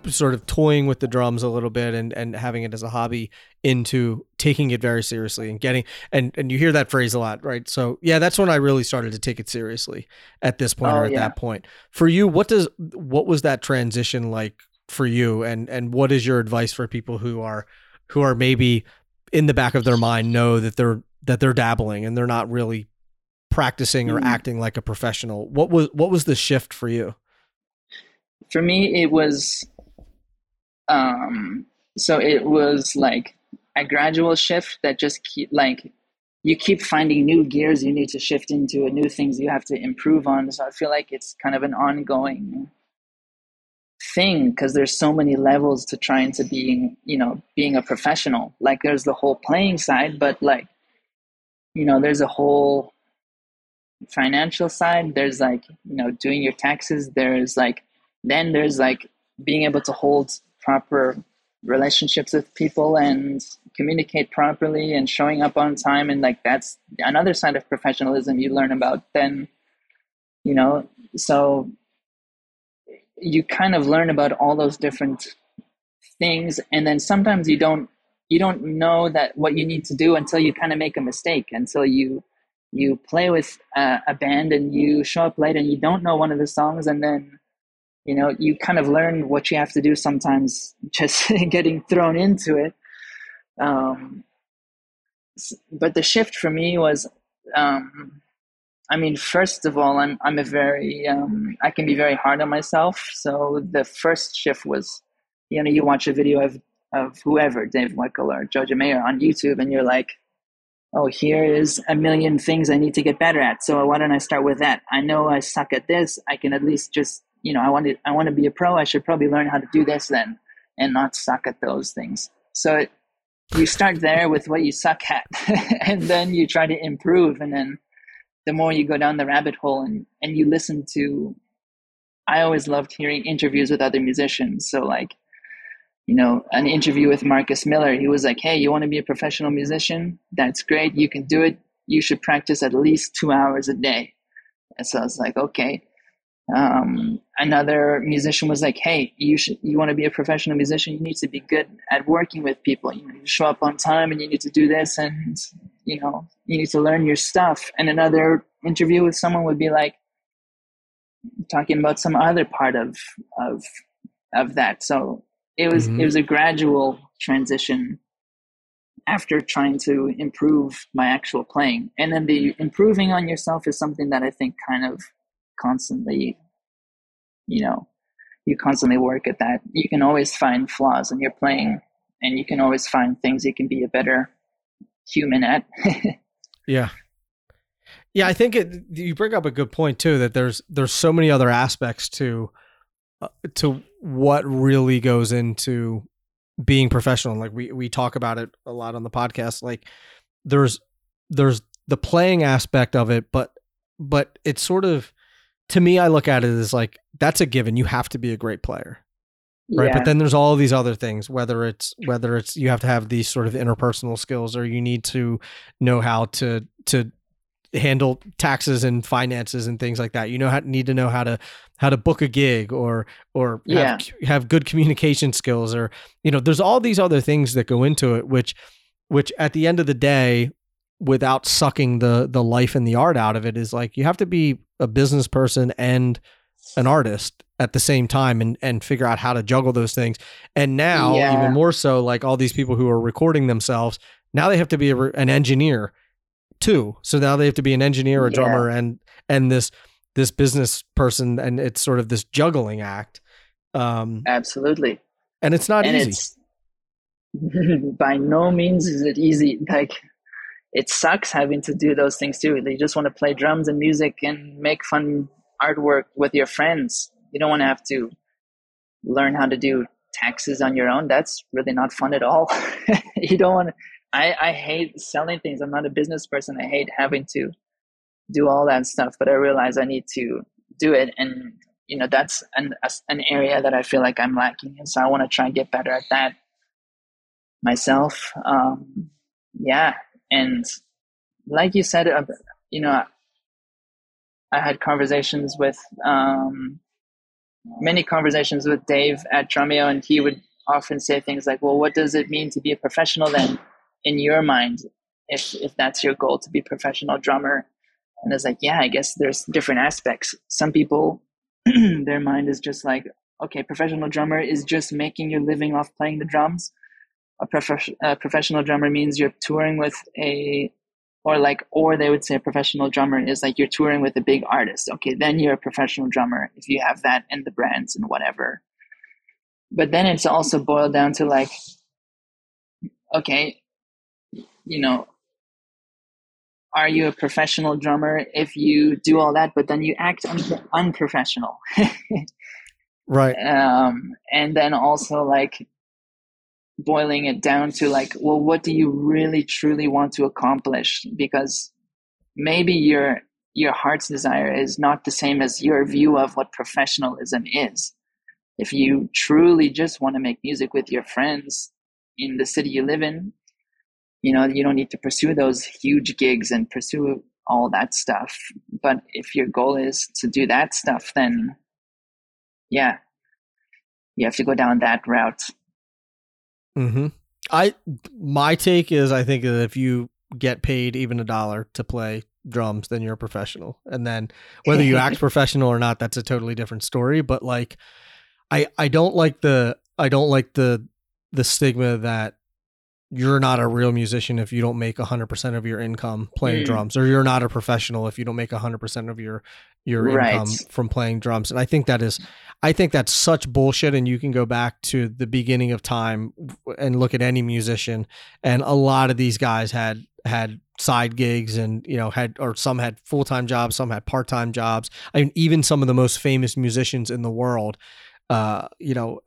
sort of toying with the drums a little bit and and having it as a hobby into taking it very seriously and getting and and you hear that phrase a lot right? So yeah that's when i really started to take it seriously at this point oh, or at yeah. that point. For you what does what was that transition like for you? And and what is your advice for people who are who are maybe in the back of their mind know that they're that they're dabbling and they're not really practicing or mm. acting like a professional? What was what was the shift for you? For me it was um so it was like a gradual shift that just keep like you keep finding new gears you need to shift into and new things you have to improve on. So i feel like it's kind of an ongoing thing because there's so many levels to trying to being you know being a professional. Like there's the whole playing side but like you know there's a whole financial side. There's like you know doing your taxes. There's like then there's like being able to hold proper relationships with people and communicate properly and showing up on time. And like that's another side of professionalism you learn about then you know? So you kind of learn about all those different things. And then sometimes you don't you don't know that what you need to do until you kind of make a mistake until you you play with a, a band and you show up late and you don't know one of the songs. And then you know you kind of learn what you have to do sometimes just [LAUGHS] getting thrown into it um, but the shift for me was um, i mean first of all i'm, I'm a very um, i can be very hard on myself so the first shift was you know you watch a video of of whoever dave weckl or joe Mayer on youtube and you're like oh, here is a million things I need to get better at. So why don't I start with that? I know I suck at this. I can at least just you know, I want to, I want to be a pro. I should probably learn how to do this then, and not suck at those things. So it, you start there with what you suck at, [LAUGHS] and then you try to improve, and then the more you go down the rabbit hole, and and you listen to. I always loved hearing interviews with other musicians. So like, you know, an interview with Marcus Miller, he was like, "Hey, you want to be a professional musician? That's great. You can do it. You should practice at least two hours a day." And so I was like, "Okay." Um, another musician was like, "Hey, you should you want to be a professional musician? You need to be good at working with people. You, know, you show up on time, and you need to do this, and you know you need to learn your stuff." And another interview with someone would be like talking about some other part of of of that. So it was mm-hmm. it was a gradual transition after trying to improve my actual playing, and then the improving on yourself is something that I think kind of constantly, you know, you constantly work at that. You can always find flaws in your playing, and you can always find things you can be a better human at. [LAUGHS] yeah. Yeah, I think it, you bring up a good point too. That there's there's so many other aspects to uh, to what really goes into being professional. Like we we talk about it a lot on the podcast. Like there's there's the playing aspect of it, but but it's sort of to me, I look at it as like that's a given. You have to be a great player, right? Yeah. But then there's all these other things. Whether it's whether it's you have to have these sort of interpersonal skills, or you need to know how to to handle taxes and finances and things like that. You know how need to know how to how to book a gig or or yeah. have, have good communication skills or you know there's all these other things that go into it which which at the end of the day without sucking the the life and the art out of it is like you have to be a business person and an artist at the same time and and figure out how to juggle those things. And now yeah. even more so like all these people who are recording themselves now they have to be a, an engineer too. So now they have to be an engineer a yeah. drummer and and this this business person and it's sort of this juggling act um absolutely. and it's not and easy. it's, [LAUGHS] by no means is it easy. Like it sucks having to do those things too. You just want to play drums and music and make fun artwork with your friends. You don't want to have to learn how to do taxes on your own. That's really not fun at all. [LAUGHS] you don't want to. I, I hate selling things. I'm not a business person. I hate having to do all that stuff, but I realize I need to do it. And, you know, that's an, an area that I feel like I'm lacking. And so I want to try and get better at that myself. Um, yeah, and like you said, uh, you know, I had conversations with um, many conversations with Dave at Drumeo, and he would often say things like, "Well, what does it mean to be a professional then, in your mind, if if that's your goal to be a professional drummer?" And it's like, yeah, I guess there's different aspects. Some people, [CLEARS THROAT] their mind is just like, okay, professional drummer is just making your living off playing the drums. A, prof- a professional drummer means you're touring with a or like or they would say a professional drummer is like you're touring with a big artist. Okay then you're a professional drummer if you have that in the brands and whatever. But then it's also boiled down to like okay you know are you a professional drummer if you do all that but then you act un- unprofessional? [LAUGHS] Right. Um and then also like boiling it down to like, well, what do you really truly want to accomplish? Because maybe your your heart's desire is not the same as your view of what professionalism is. If you truly just want to make music with your friends in the city you live in, you know, you don't need to pursue those huge gigs and pursue all that stuff. But if your goal is to do that stuff, then yeah, you have to go down that route. Mm-hmm. I my take is I think that if you get paid even a dollar to play drums, then you're a professional. And then whether you act [LAUGHS] professional or not, that's a totally different story. But like, I I don't like the I don't like the the stigma that you're not a real musician if you don't make 100% of your income playing mm. drums or you're not a professional if you don't make 100% of your your right. income from playing drums and i think that is i think that's such bullshit and you can go back to the beginning of time and look at any musician and a lot of these guys had had side gigs and you know had or some had full-time jobs some had part-time jobs i mean even some of the most famous musicians in the world uh, you know,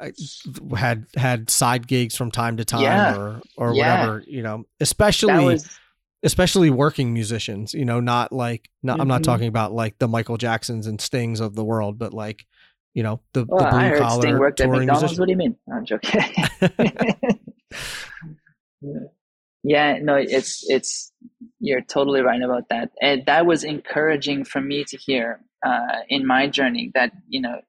had had side gigs from time to time yeah. or or yeah. whatever, you know, especially was, especially working musicians, you know, not like not, mm-hmm. I'm not mm-hmm. talking about like the Michael Jacksons and Stings of the world, but like, you know, the, well, the blue I heard collar Sting worked at McDonald's. Musician. What do you mean? I'm joking. [LAUGHS] yeah, no, it's it's you're totally right about that. And that was encouraging for me to hear uh, in my journey that, you know,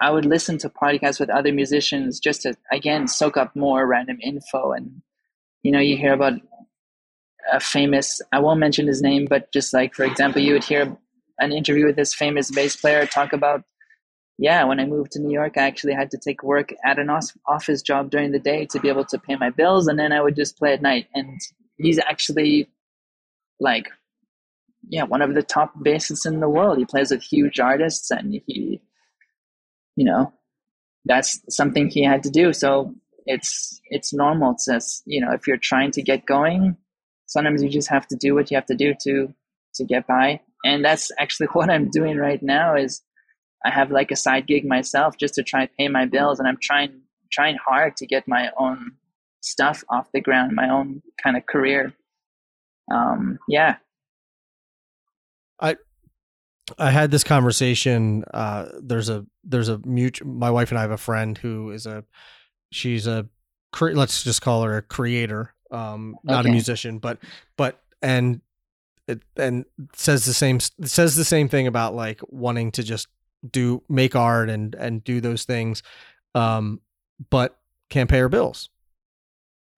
I would listen to podcasts with other musicians just to again soak up more random info and you know you hear about a famous I won't mention his name but just like for example you would hear an interview with this famous bass player talk about yeah when I moved to New York I actually had to take work at an office job during the day to be able to pay my bills and then I would just play at night and he's actually like yeah one of the top bassists in the world he plays with huge artists and he you know, that's something he had to do. So it's it's normal. Just, you know, if you're trying to get going, sometimes you just have to do what you have to do to to get by. And that's actually [LAUGHS] what I'm doing right now is I have like a side gig myself just to try pay my bills and I'm trying trying hard to get my own stuff off the ground, my own kind of career. Um, yeah. I I had this conversation. Uh, there's a there's a mutual. My wife and I have a friend who is a she's a let's just call her a creator, um, not okay. a musician, but but and it, and says the same says the same thing about like wanting to just do make art and and do those things, um, but can't pay her bills.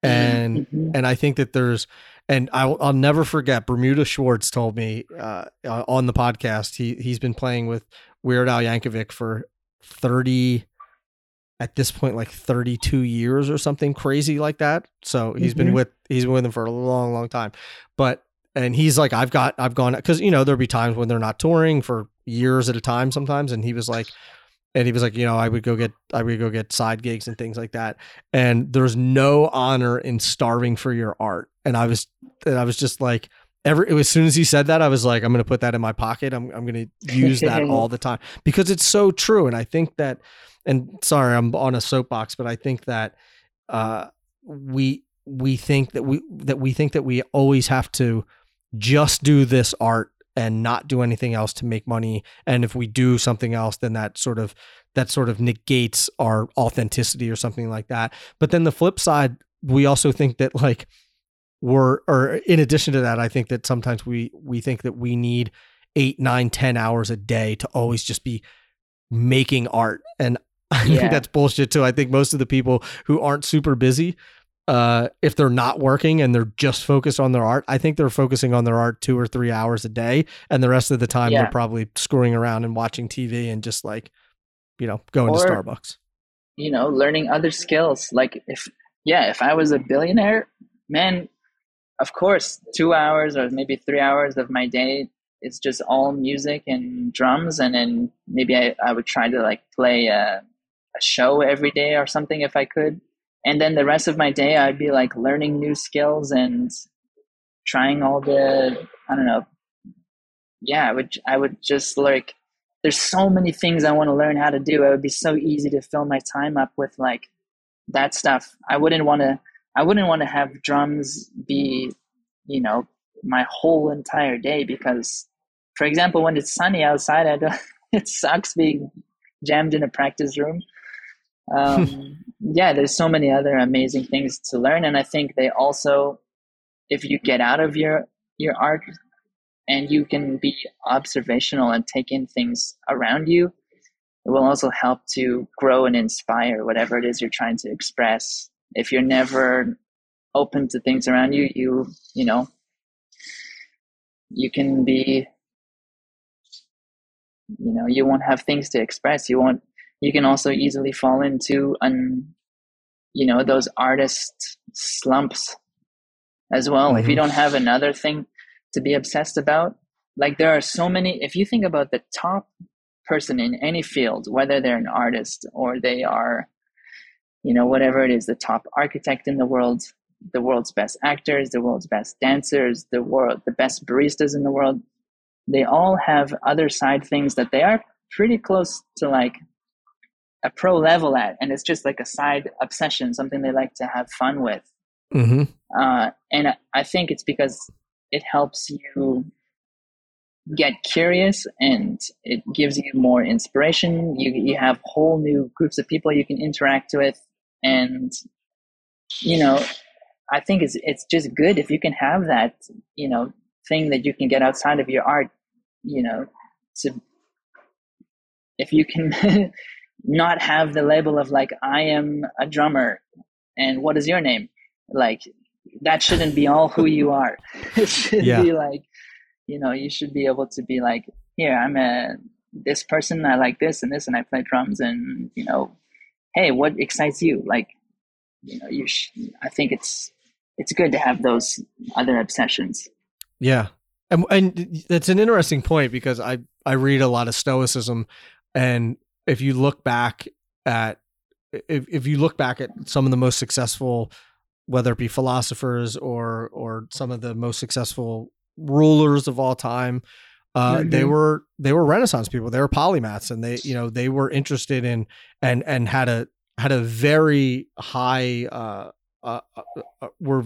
And mm-hmm. and I think that there's and I'll, I'll never forget Bermuda Schwartz told me uh, on the podcast he he's been playing with Weird Al Yankovic for 30 at this point like 32 years or something crazy like that so he's mm-hmm. been with he's been with him for a long long time but and he's like I've got I've gone cuz you know there'll be times when they're not touring for years at a time sometimes and he was like and he was like, you know, I would go get I would go get side gigs and things like that. And there's no honor in starving for your art. And I was and I was just like every as soon as he said that, I was like, I'm gonna put that in my pocket. I'm I'm gonna use that [LAUGHS] all the time because it's so true. And I think that and sorry, I'm on a soapbox, but I think that uh we we think that we that we think that we always have to just do this art and not do anything else to make money and if we do something else then that sort of that sort of negates our authenticity or something like that but then the flip side we also think that like we're or in addition to that i think that sometimes we we think that we need eight nine ten hours a day to always just be making art. And [LAUGHS] I Yeah. think that's bullshit too. I think most of the people who aren't super busy, uh, if they're not working and they're just focused on their art, I think they're focusing on their art two or three hours a day. And the rest of the time Yeah. they're probably screwing around and watching TV and just like, you know, going to Starbucks. you know, learning other skills. Like if yeah, if I was a billionaire, man, of course, two hours or maybe three hours of my day is just all music and drums, and then maybe I, I would try to like play a, a show every day or something if I could. And then the rest of my day, I'd be like learning new skills and trying all the I don't know. Yeah, I would I would just like there's so many things I want to learn how to do. It would be so easy to fill my time up with like that stuff. I wouldn't want to. I wouldn't want to have drums be, you know, my whole entire day because, for example, when it's sunny outside, I don't. [LAUGHS] It sucks being jammed in a practice room. Um, [LAUGHS] yeah, there's so many other amazing things to learn, and I think they also, if you get out of your your art and you can be observational and take in things around you it will also help to grow and inspire whatever it is you're trying to express if you're never open to things around you you you know you can be you know you won't have things to express you won't you can also easily fall into un you know those artist slumps as well if you Mhm. don't have another thing to be obsessed about like there are so many if you think about the top person in any field whether they're an artist or they are you know whatever it is the top architect in the world the world's best actors the world's best dancers the world the best baristas in the world they all have other side things that they are pretty close to like a pro level at and it's just like a side obsession something they like to have fun with Mm-hmm. uh, and I- I think it's because it helps you get curious and it gives you more inspiration. You you have whole new groups of people you can interact with, and you know, I think it's it's just good if you can have that you know thing that you can get outside of your art. You know, to if you can [LAUGHS] not have the label of like I am a drummer and what is your name like that shouldn't be all who you are [LAUGHS] it should Yeah. be like you know you should be able to be like here i'm a this person i like this and this and i play drums and you know hey what excites you? Like you know you sh- i think it's it's good to have those other obsessions. Yeah, and and it's an interesting point because I I read a lot of Stoicism, and if you look back at if if you look back at some of the most successful, whether it be philosophers or or some of the most successful rulers of all time, uh, they Mhm. were they were Renaissance people. They were polymaths, and they you know they were interested in and and had a had a very high uh, uh, uh, uh were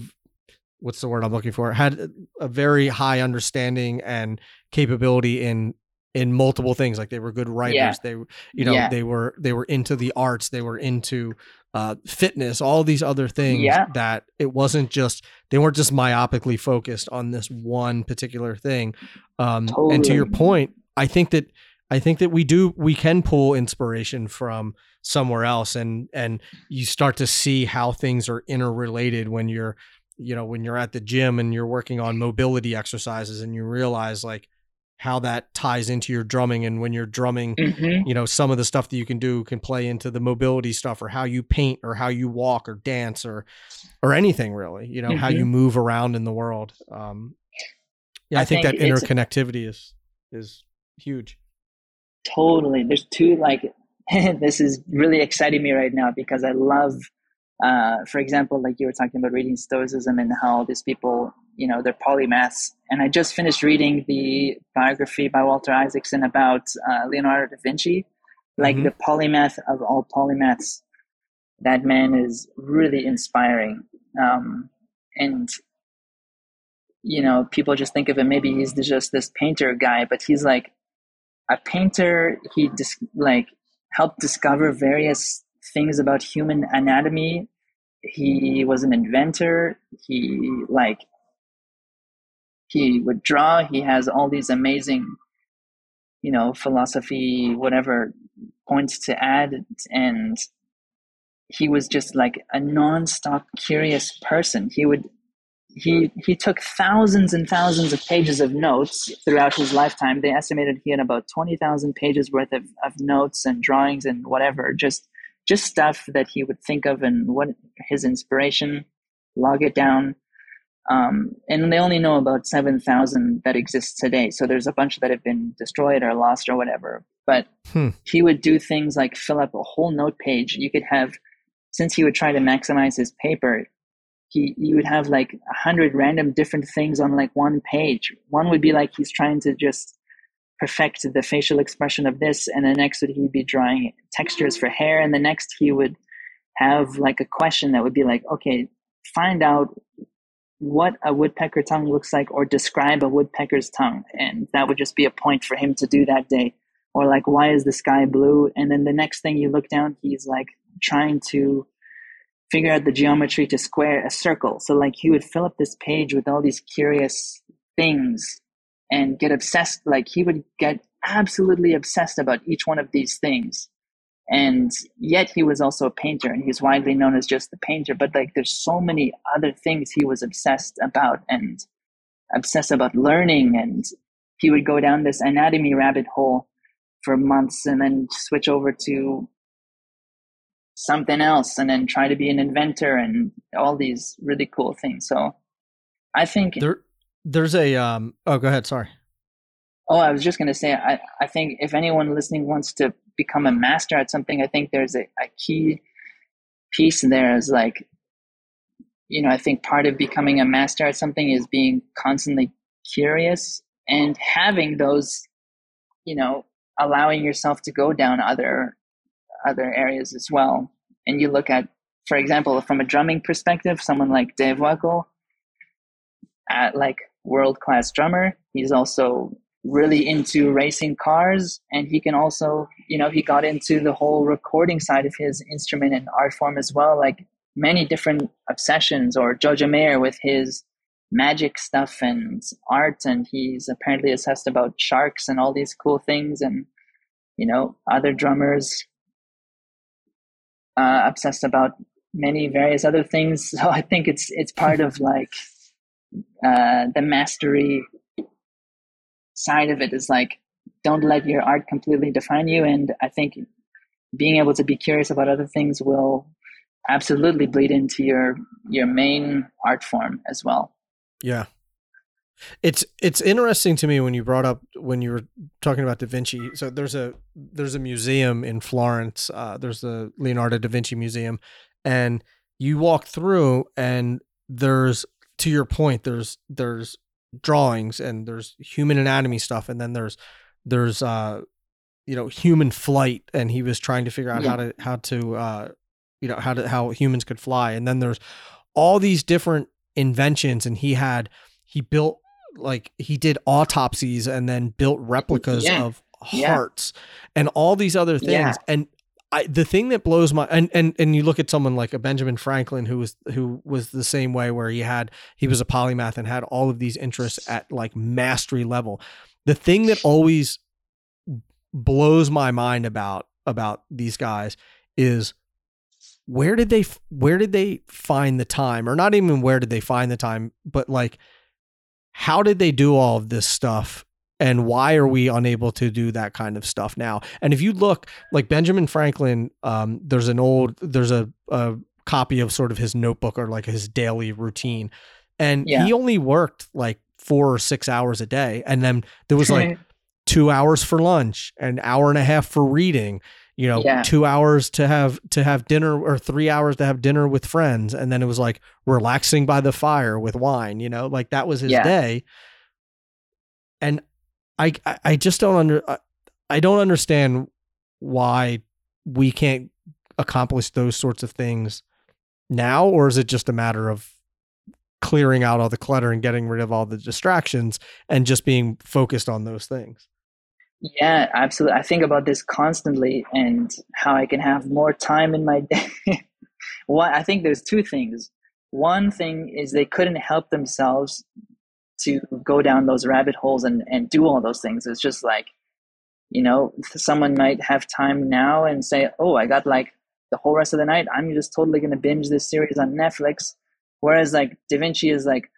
what's the word I'm looking for had a very high understanding and capability in in multiple things like they were good writers Yeah. they were- you know Yeah. they were they were into the arts they were into uh fitness all these other things Yeah. that it wasn't just they weren't just myopically focused on this one particular thing um and to your point i think that i think that we do we can pull inspiration from somewhere else and and you start to see how things are interrelated when you're you know when you're at the gym and you're working on mobility exercises and you realize like how that ties into your drumming and when you're drumming mm-hmm. you know some of the stuff that you can do can play into the mobility stuff or how you paint or how you walk or dance or or anything really you know how Mhm. you move around in the world um yeah i, I think, think that interconnectivity is is huge Totally. There's two like [LAUGHS] this is really exciting me right now because I love uh for example like you were talking about reading stoicism and how these people you know they're polymaths. And I just finished reading the biography by Walter Isaacson about uh, Leonardo da Vinci like Mhm. the polymath of all polymaths. That man is really inspiring. Um and you know people just think of him maybe he's just this painter guy but he's like a painter. He dis- like helped discover various things about human anatomy he was an inventor. He like he would draw. He has all these amazing you know philosophy whatever points to add. And he was just like a non-stop curious person. He would he he took thousands and thousands of pages of notes throughout his lifetime. They estimated he had about 20,000 pages worth of, of notes and drawings and whatever just just stuff that he would think of and what his inspiration log it down um, and they only know about 7,000 that exist today. So there's a bunch that have been destroyed or lost or whatever. But hmm. he would do things like fill up a whole note page. You could have, since he would try to maximize his paper, he you would have like a hundred random different things on like one page. One would be like he's trying to just perfect the facial expression of this, and the next would he'd be drawing textures for hair, and the next he would have like a question that would be like, okay, find out what a woodpecker tongue looks like or describe a woodpecker's tongue. And that would just be a point for him to do that day. Or like, why is the sky blue? And then the next thing you look down, he's like trying to figure out the geometry to square a circle. So like he would fill up this page with all these curious things and get obsessed. Like he would get absolutely obsessed about each one of these things and yet he was also a painter and he's widely known as just the painter but like there's so many other things he was obsessed about and obsessed about learning and he would go down this anatomy rabbit hole for months and then switch over to something else and then try to be an inventor and all these really cool things so i think there there's a um oh go ahead sorry oh i was just going to say i i think if anyone listening wants to become a master at something, I think there's a, a key piece there is like, you know, I think part of becoming a master at something is being constantly curious and having those, you know, allowing yourself to go down other other areas as well. And you look at, for example, from a drumming perspective, someone like Dave Weckl, at like world class drummer. He's also really into racing cars and he can also you know he got into the whole recording side of his instrument and art form as well like many different obsessions or Jojo Mayer with his magic stuff and art and he's apparently obsessed about sharks and all these cool things and you know other drummers uh, obsessed about many various other things [LAUGHS] so i think it's it's part of like uh, the mastery side of it is like don't let your art completely define you. And i think being able to be curious about other things will absolutely bleed into your your main art form as well. Yeah. It's it's interesting to me when you brought up when you were talking about da vinci. So there's a there's a museum in florence uh, there's the leonardo da vinci museum and you walk through and there's to your point there's there's drawings and there's human anatomy stuff and then there's there's uh you know human flight and he was trying to figure out yeah. how to how to uh you know how to how humans could fly and then there's all these different inventions and he had he built like he did autopsies and then built replicas yeah. of hearts yeah. and all these other things and I, the thing that blows my and, and and you look at someone like a Benjamin Franklin who was who was the same way where he had he was a polymath and had all of these interests at like mastery level. The thing that always blows my mind about about these guys is where did they where did they find the time or not even where did they find the time but like how did they do all of this stuff and why are we unable to do that kind of stuff now and if you look like benjamin franklin um, there's an old there's a, a copy of sort of his notebook or like his daily routine and yeah. he only worked like four or six hours a day and then there was like [LAUGHS] two hours for lunch an hour and a half for reading you know yeah. two hours to have to have dinner or three hours to have dinner with friends and then it was like relaxing by the fire with wine you know like that was his yeah. day and I I just don't under I don't understand why we can't accomplish those sorts of things now or is it just a matter of clearing out all the clutter and getting rid of all the distractions and just being focused on those things? Yeah absolutely. I think about this constantly and how i can have more time in my [LAUGHS] day. Well i think there's two things. One thing is they couldn't help themselves to go down those rabbit holes and, and do all those things. It's just like you know, someone might have time now and say, "Oh, I got like the whole rest of the night. I'm just totally going to binge this series on Netflix." Whereas like Da Vinci is like,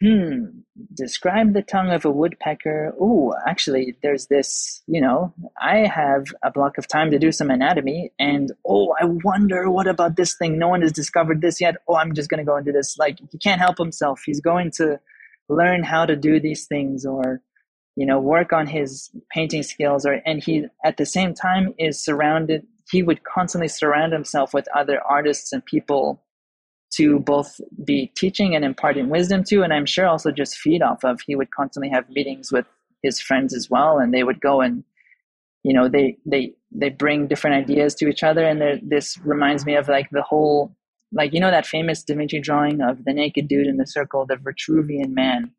"Hmm, describe the tongue of a woodpecker." Oh, actually, there's this. You know, I have a block of time to do some anatomy, and oh, I wonder what about this thing? No one has discovered this yet. Oh, I'm just going to go into this. Like he can't help himself. He's going to learn how to do these things or you know work on his painting skills or and he at the same time is surrounded he would constantly surround himself with other artists and people to both be teaching and imparting wisdom to and i'm sure also just feed off of. He would constantly have meetings with his friends as well and they would go and you know they they they bring different ideas to each other and this reminds me of like the whole like you know that famous da vinci drawing of the naked dude in the circle the vitruvian man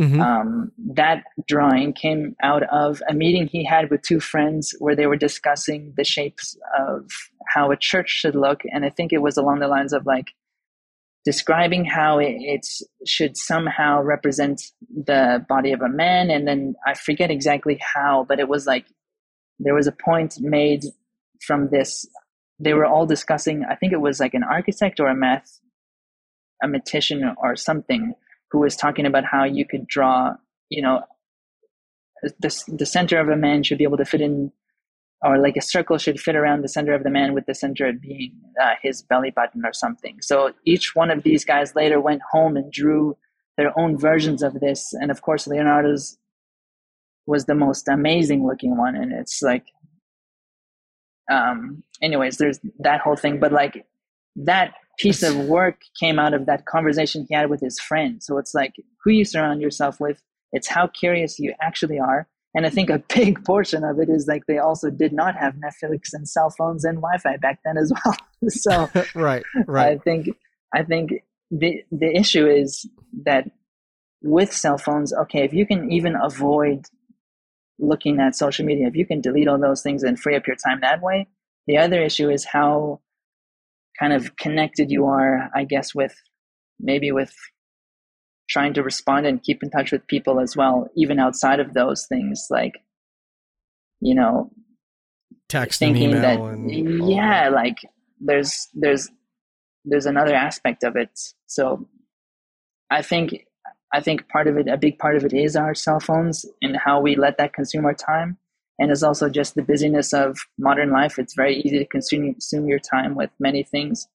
Mm-hmm. Um, that drawing came out of a meeting he had with two friends where they were discussing the shapes of how a church should look. And I think it was along the lines of like describing how it, it should somehow represent the body of a man. And then I forget exactly how, but it was like there was a point made from this. They were all discussing, I think it was like an architect or a math, a mathematician or something who was talking about how you could draw, you know, the, the center of a man should be able to fit in, or like a circle should fit around the center of the man with the center being uh, his belly button or something. So each one of these guys later went home and drew their own versions of this. And of course, Leonardo's was the most amazing looking one. And it's like, um, anyways, there's that whole thing. But like that piece of work came out of that conversation he had with his friend. So it's like who you surround yourself with, it's how curious you actually are. And I think a [LAUGHS] big portion of it is like they also did not have Netflix and cell phones and Wi-Fi back then as [LAUGHS] well. so [LAUGHS] right, right. I think I think the the issue is that with cell phones, okay, if you can even avoid looking at social media, if you can delete all those things and free up your time that way, the other issue is how kind of connected you are, I guess, with maybe with trying to respond and keep in touch with people as well, even outside of those things, like, you know, text thinking and that, yeah, that. like there's, there's, there's another aspect of it. So I think, I think part of it, a big part of it is our cell phones and how we let that consume our time and it's also just the busyness of modern life. It's very easy to consume, consume your time with many things.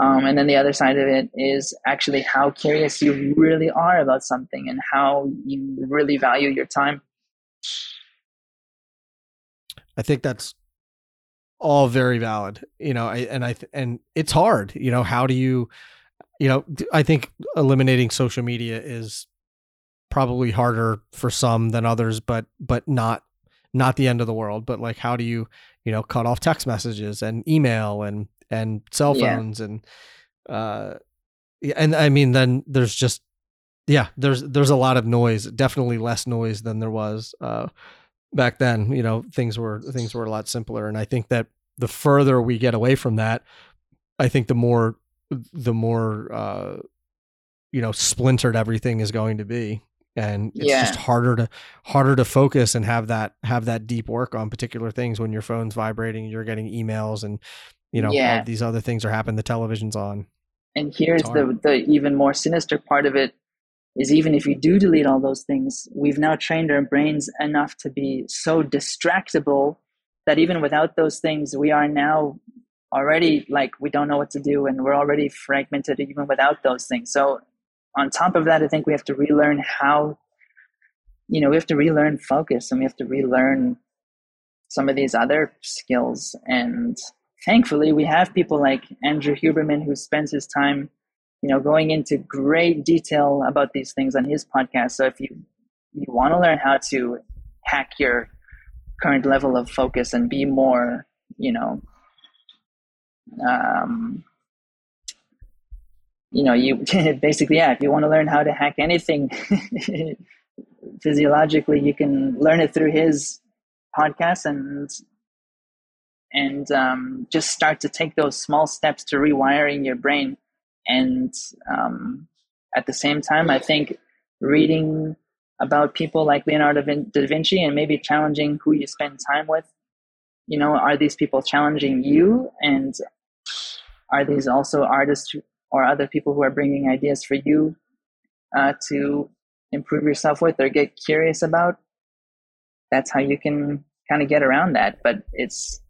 Um, and then the other side of it is actually how curious you really are about something and how you really value your time. I think that's all very valid, you know, I, and I, and it's hard, you know, how do you, you know, I think eliminating social media is probably harder for some than others, but, but not not the end of the world, but like how do you, you know, cut off text messages and email and and cell phones yeah. and uh and I mean then there's just yeah, there's there's a lot of noise, definitely less noise than there was uh back then, you know, things were things were a lot simpler. And I think that the further we get away from that, I think the more the more uh you know splintered everything is going to be and it's yeah. just harder to harder to focus and have that have that deep work on particular things when your phone's vibrating you're getting emails and you know yeah. these other things are happening the television's on and here's the the even more sinister part of it is even if you do delete all those things we've now trained our brains enough to be so distractible that even without those things we are now already like we don't know what to do and we're already fragmented even without those things so on top of that, I think we have to relearn how, you know, we have to relearn focus and we have to relearn some of these other skills. And thankfully, we have people like Andrew Huberman who spends his time, you know, going into great detail about these things on his podcast. So if you you want to learn how to hack your current level of focus and be more, you know, um, you know, you [LAUGHS] basically, yeah, if you want to learn how to hack anything [LAUGHS] physiologically, you can learn it through his podcast and and um, just start to take those small steps to rewiring your brain. And um, at the same time, I think reading about people like Leonardo da Vinci and maybe challenging who you spend time with. You know, are these people challenging you? And are these also artists or other people who are bringing ideas for you uh, to improve yourself with or get curious about? That's how you can kind of get around that. But it's,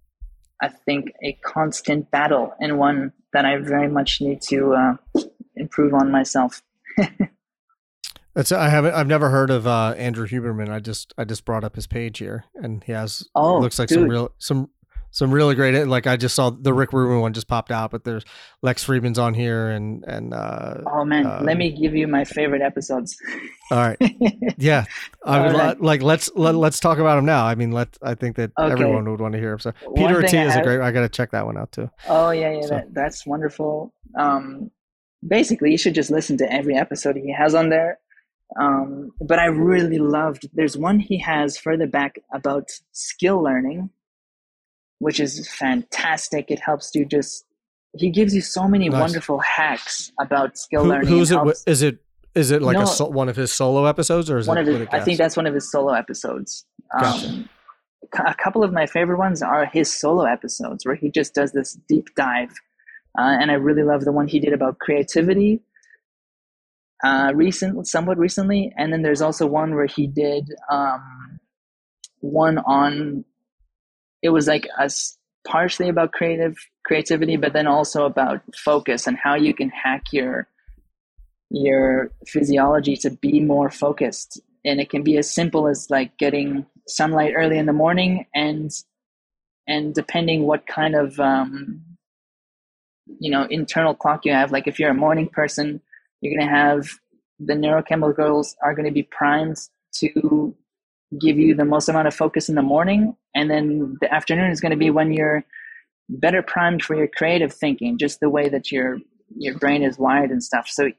I think, a constant battle and one that I very much need to uh, improve on myself. [LAUGHS] That's I haven't I've never heard of uh, Andrew Huberman. I just I just brought up his page here, and he has oh looks like dude. some real some some really great like I just saw the Rick Rubin one just popped out, but there's Lex Fridman's on here and and uh, oh man, uh, let me give you my favorite episodes. All right, [LAUGHS] yeah, I would right. like let's let, let's talk about them now. I mean, let I think that okay. everyone would want to hear them. So Peter Attia's have, a great. I got to check that one out too. Oh yeah, yeah, so. that, that's wonderful. Um, basically, you should just listen to every episode he has on there um, but I really loved, there's one he has further back about skill learning, which is fantastic. It helps you just, he gives you so many nice. wonderful hacks about skill Who, learning. Who's it it? Is it, is it like no, a, one of his solo episodes or is one it of his, I think that's one of his solo episodes. Gotcha. Um, a couple of my favorite ones are his solo episodes where he just does this deep dive. Uh, and I really love the one he did about creativity uh, recent, somewhat recently, and then there's also one where he did um, one on. It was like us partially about creative creativity, but then also about focus and how you can hack your your physiology to be more focused. And it can be as simple as like getting sunlight early in the morning and and depending what kind of um, you know internal clock you have like if you're a morning person you're going to have the neurochemicals are going to be primed to give you the most amount of focus in the morning and then the afternoon is going to be when you're better primed for your creative thinking just the way that your your brain is wired and stuff. So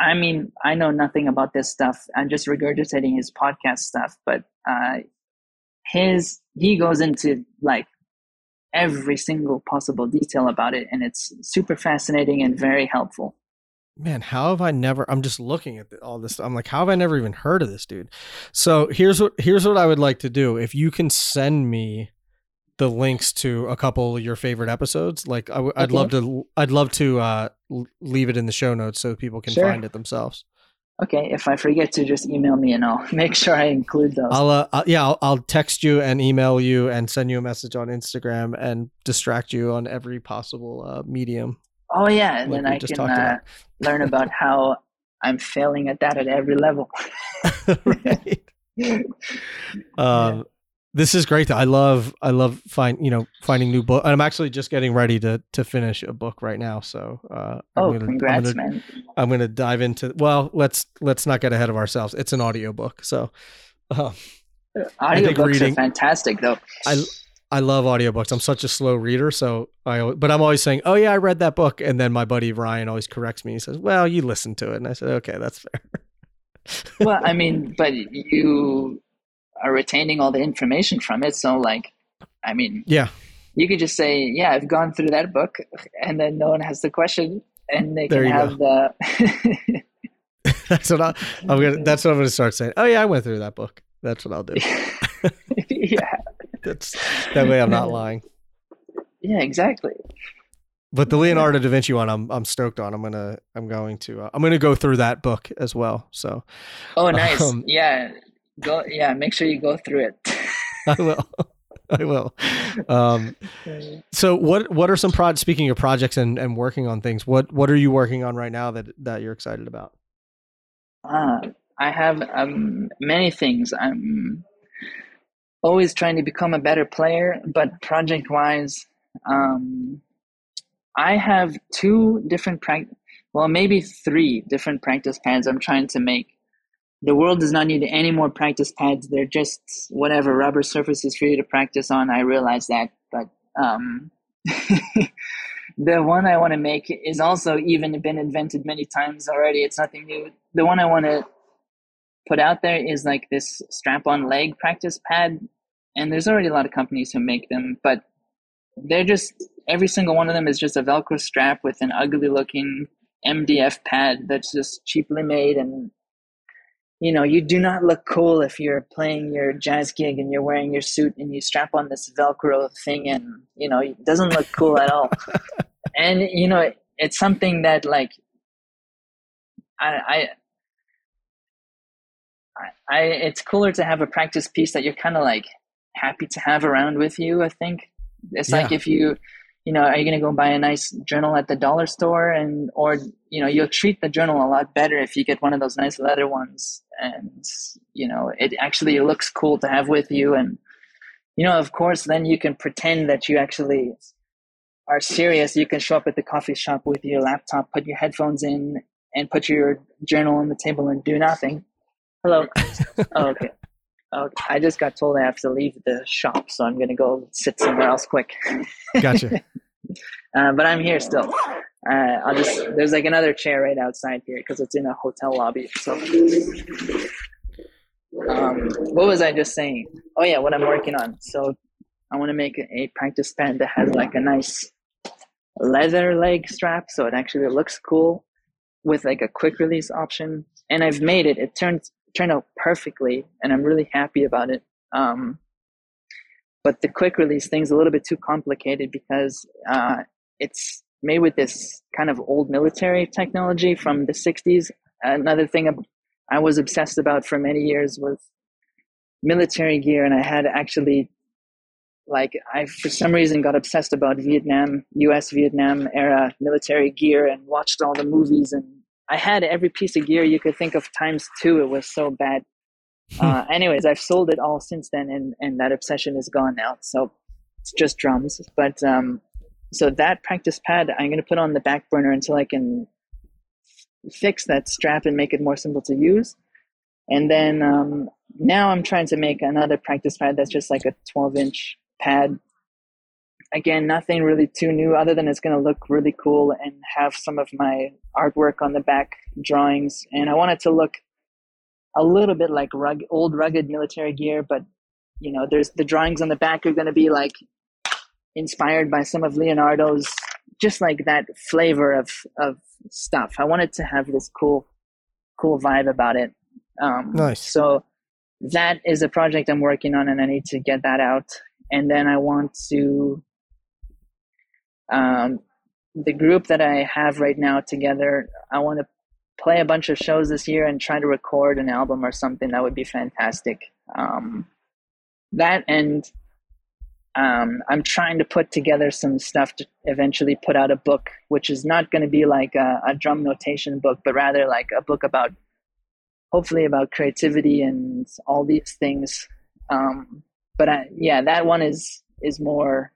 i mean i know nothing about this stuff. I'm just regurgitating his podcast stuff but uh his he goes into like every single possible detail about it and it's super fascinating and very helpful man, how have I never? I'm just looking at all this. I'm like, how have I never even heard of this dude? So here's what here's what I would like to do. If you can send me the links to a couple of your favorite episodes, like I, would okay. love to. I'd love to uh, leave it in the show notes so people can sure. find it themselves. Okay, if I forget to just email me and I'll [LAUGHS] make sure I include those. I'll, uh, I'll yeah, I'll, I'll, text you and email you and send you a message on Instagram and distract you on every possible uh, medium. Oh yeah, and like then I can uh, learn about [LAUGHS] how I'm failing at that at every level. [LAUGHS] right. Um, this is great. I love I love find you know finding new book. I'm actually just getting ready to to finish a book right now. So uh, oh, gonna, congrats, I'm gonna, man! I'm gonna dive into. Well, let's let's not get ahead of ourselves. It's an audio book, so. Uh, audio books reading, are fantastic, though. I I love audiobooks. I'm such a slow reader, so I but I'm always saying, "Oh yeah, I read that book." And then my buddy Ryan always corrects me. He says, "Well, you listened to it." And I said, "Okay, that's fair." well, I [LAUGHS] mean, but you are retaining all the information from it, so like I mean, yeah. You could just say, "Yeah, I've gone through that book," and then no one has the question and they there can have go. the [LAUGHS] [LAUGHS] That's what I, I'm gonna that's what I'm gonna start saying. Oh yeah, I went through that book. That's what I'll do. yeah. That's that way I'm not lying. Yeah, exactly. But the Leonardo da Vinci one, I'm I'm stoked on. I'm gonna I'm going to uh, I'm gonna go through that book as well. So. Oh, nice. Um, yeah, go. Yeah, make sure you go through it. [LAUGHS] I will. I will. Um, so what what are some projects? Speaking of projects and, and working on things, what what are you working on right now that that you're excited about? Uh, I have um, many things. I'm always trying to become a better player, but project wise, um, I have two different practice, well, maybe three different practice pads I'm trying to make. The world does not need any more practice pads. They're just whatever rubber surfaces for you to practice on. I realize that, but um, [LAUGHS] the one I want to make is also even been invented many times already. It's nothing new. The one I want to put out there is like this strap on leg practice pad and there's already a lot of companies who make them, but they're just every single one of them is just a Velcro strap with an ugly looking MDF pad that's just cheaply made and you know, you do not look cool if you're playing your jazz gig and you're wearing your suit and you strap on this Velcro thing and, you know, it doesn't look cool at all. [LAUGHS] and, you know, it, it's something that like, I, I, I, I, it's cooler to have a practice piece that you're kind of like happy to have around with you. I think it's yeah. like if you, you know, are you going to go buy a nice journal at the dollar store and, or, you know, you'll treat the journal a lot better if you get one of those nice leather ones and, you know, it actually looks cool to have with you. And, you know, of course, then you can pretend that you actually are serious. You can show up at the coffee shop with your laptop, put your headphones in and put your journal on the table and do nothing. Hello. oh, okay. Okay. I just got told I have to leave the shop, so I'm going to go sit somewhere else quick. Gotcha. [LAUGHS] uh, but I'm here still. Uh, I'll just there's like another chair right outside here because it's in a hotel lobby. So, um, what was I just saying? Oh yeah, what I'm working on. So, I want to make a practice pad that has like a nice leather leg strap, so it actually looks cool with like a quick release option. And I've made it. It turns turned out perfectly, and I'm really happy about it. Um, but the quick release thing's a little bit too complicated because uh, it's made with this kind of old military technology from the 60s. Another thing I was obsessed about for many years was military gear, and I had actually like I for some reason got obsessed about Vietnam, U.S. Vietnam era military gear, and watched all the movies and I had every piece of gear you could think of times two. It was so bad. [LAUGHS] uh, anyways, I've sold it all since then, and and that obsession is gone now. So it's just drums. But um, so that practice pad, I'm going to put on the back burner until I can fix that strap and make it more simple to use. And then um, now I'm trying to make another practice pad that's just like a 12 inch pad again, nothing really too new other than it's going to look really cool and have some of my artwork on the back drawings. And I want it to look a little bit like rug, old rugged military gear, but you know, there's the drawings on the back are going to be like inspired by some of Leonardo's, just like that flavor of of stuff. I wanted to have this cool, cool vibe about it. Um, nice. So that is a project I'm working on, and I need to get that out. And then I want to um, the group that I have right now together, I want to play a bunch of shows this year and try to record an album or something. That would be fantastic. Um, that and um, I'm trying to put together some stuff to eventually put out a book, which is not going to be like a, a, drum notation book, but rather like a book about, hopefully, about creativity and all these things. Um, but I, yeah, that one is is more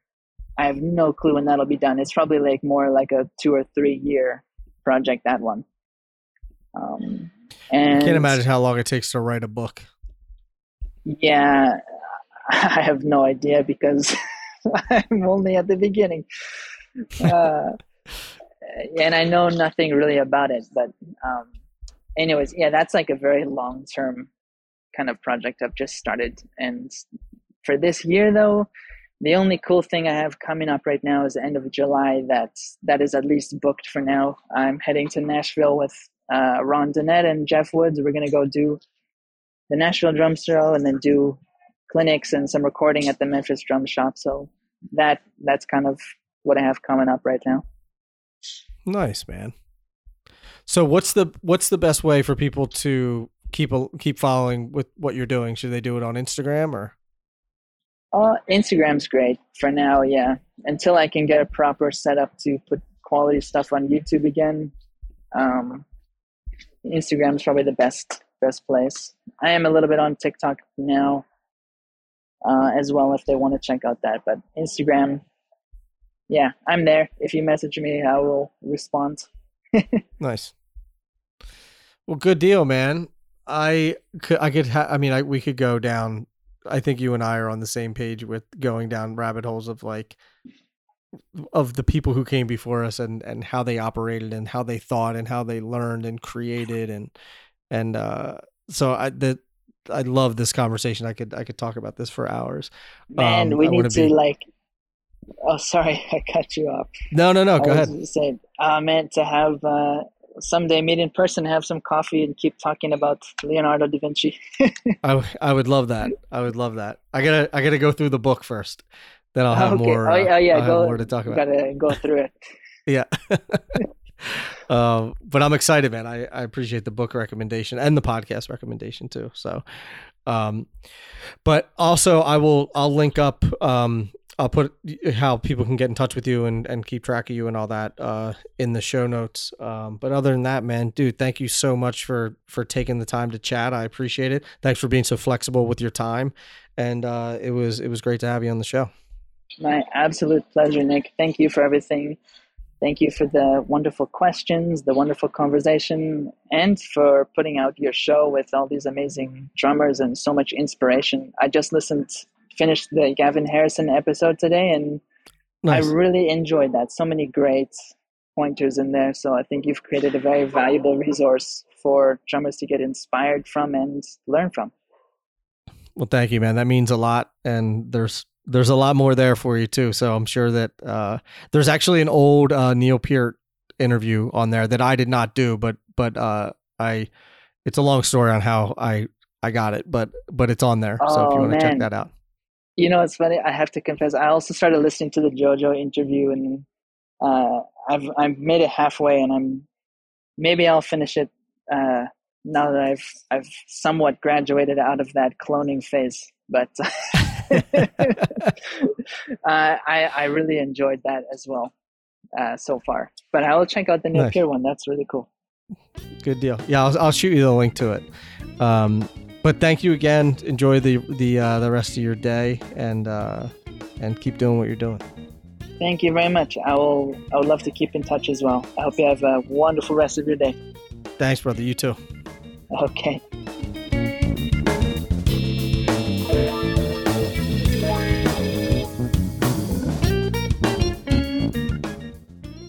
I have no clue when that'll be done. It's probably like more like a two or three year project. That one. Um, and I can't imagine how long it takes to write a book. Yeah, [LAUGHS] I have no idea because [LAUGHS] I'm only at the beginning. Uh, and I know nothing really about it. But, um, anyways, yeah, that's like a very long term kind of project I've just started. And for this year, though, the only cool thing I have coming up right now is the end of July. That that is at least booked for now. I'm heading to Nashville with uh, Ron Donette and Jeff Woods. We're gonna go do the Nashville Drum Show and then do clinics and some recording at the Memphis Drum Shop. So that that's kind of what I have coming up right now. Nice, man. So what's the what's the best way for people to keep a, keep following with what you're doing? Should they do it on Instagram or? Uh, Instagram's great for now, yeah. Until I can get a proper setup to put quality stuff on YouTube again, um, Instagram's probably the best best place. I am a little bit on TikTok now uh, as well if they want to check out that. But Instagram, yeah, I'm there. If you message me, I will respond. [LAUGHS] nice. Well, good deal, man. I could, I could, ha- I mean, I, we could go down I think you and I are on the same page with going down rabbit holes of like of the people who came before us and and how they operated and how they thought and how they learned and created and and uh so I the I love this conversation. I could I could talk about this for hours. Man, um, we I need to be... like Oh, sorry, [LAUGHS] I cut you off. No, no, no. Go ahead. Saying, uh, meant to have uh, someday meet in person, have some coffee, and keep talking about Leonardo da Vinci. [LAUGHS] I, I would love that. I would love that. I gotta I gotta go through the book first. Then I'll have okay. more. Oh, yeah, yeah. I'll go, more to talk about. Gotta go through it. [LAUGHS] Yeah. [LAUGHS] um, but I'm excited, man. I, I appreciate the book recommendation and the podcast recommendation too. So, um, but also I will I'll link up um I'll put how people can get in touch with you and, and keep track of you and all that uh, in the show notes. Um, but other than that, man, dude, thank you so much for for taking the time to chat. I appreciate it. Thanks for being so flexible with your time, and uh, it was it was great to have you on the show. My absolute pleasure, Nick. Thank you for everything. Thank you for the wonderful questions, the wonderful conversation, and for putting out your show with all these amazing drummers and so much inspiration. I just listened finished the Gavin Harrison episode today, and nice. I really enjoyed that. So many great pointers in there. So I think you've created a very valuable resource for drummers to get inspired from and learn from. Well, thank you, man. That means a lot, and there's there's a lot more there for you too. So I'm sure that uh, there's actually an old uh, Neil Peart interview on there that I did not do, but but uh, I it's a long story on how I I got it, but but it's on there. Oh, so if you want to check that out. You know, it's funny. I have to confess. I also started listening to the JoJo interview, and uh, I've I've made it halfway, and I'm maybe I'll finish it uh, now that I've I've somewhat graduated out of that cloning phase. But [LAUGHS] uh, I I really enjoyed that as well uh, so far. But I will check out the new nice. Peart one. That's really cool. Good deal. Yeah, I'll, I'll shoot you the link to it. Um, but thank you again. Enjoy the the uh, the rest of your day and uh, and keep doing what you're doing. Thank you very much. I will. I would love to keep in touch as well. I hope you have a wonderful rest of your day. Thanks, brother. You too. Okay.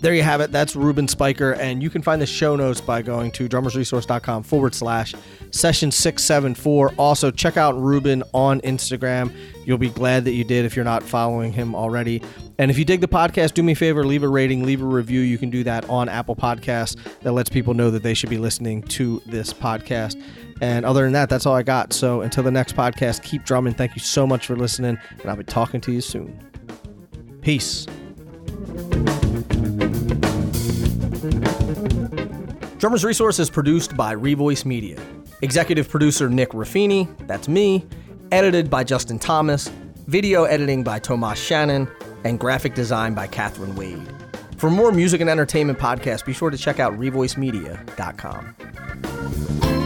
There you have it. That's Reuben Spyker. And you can find the show notes by going to drummersresource.com forward slash session 674. Also, check out Reuben on Instagram. You'll be glad that you did if you're not following him already. And if you dig the podcast, do me a favor, leave a rating, leave a review. You can do that on Apple Podcasts. That lets people know that they should be listening to this podcast. And other than that, that's all I got. So until the next podcast, keep drumming. Thank you so much for listening, and I'll be talking to you soon. Peace. Drummers Resource is produced by Revoice Media. Executive producer Nick Ruffini, that's me. Edited by Justin Thomas. Video editing by Tomas Shannon. And graphic design by Catherine Wade. For more music and entertainment podcasts, be sure to check out revoicemedia.com.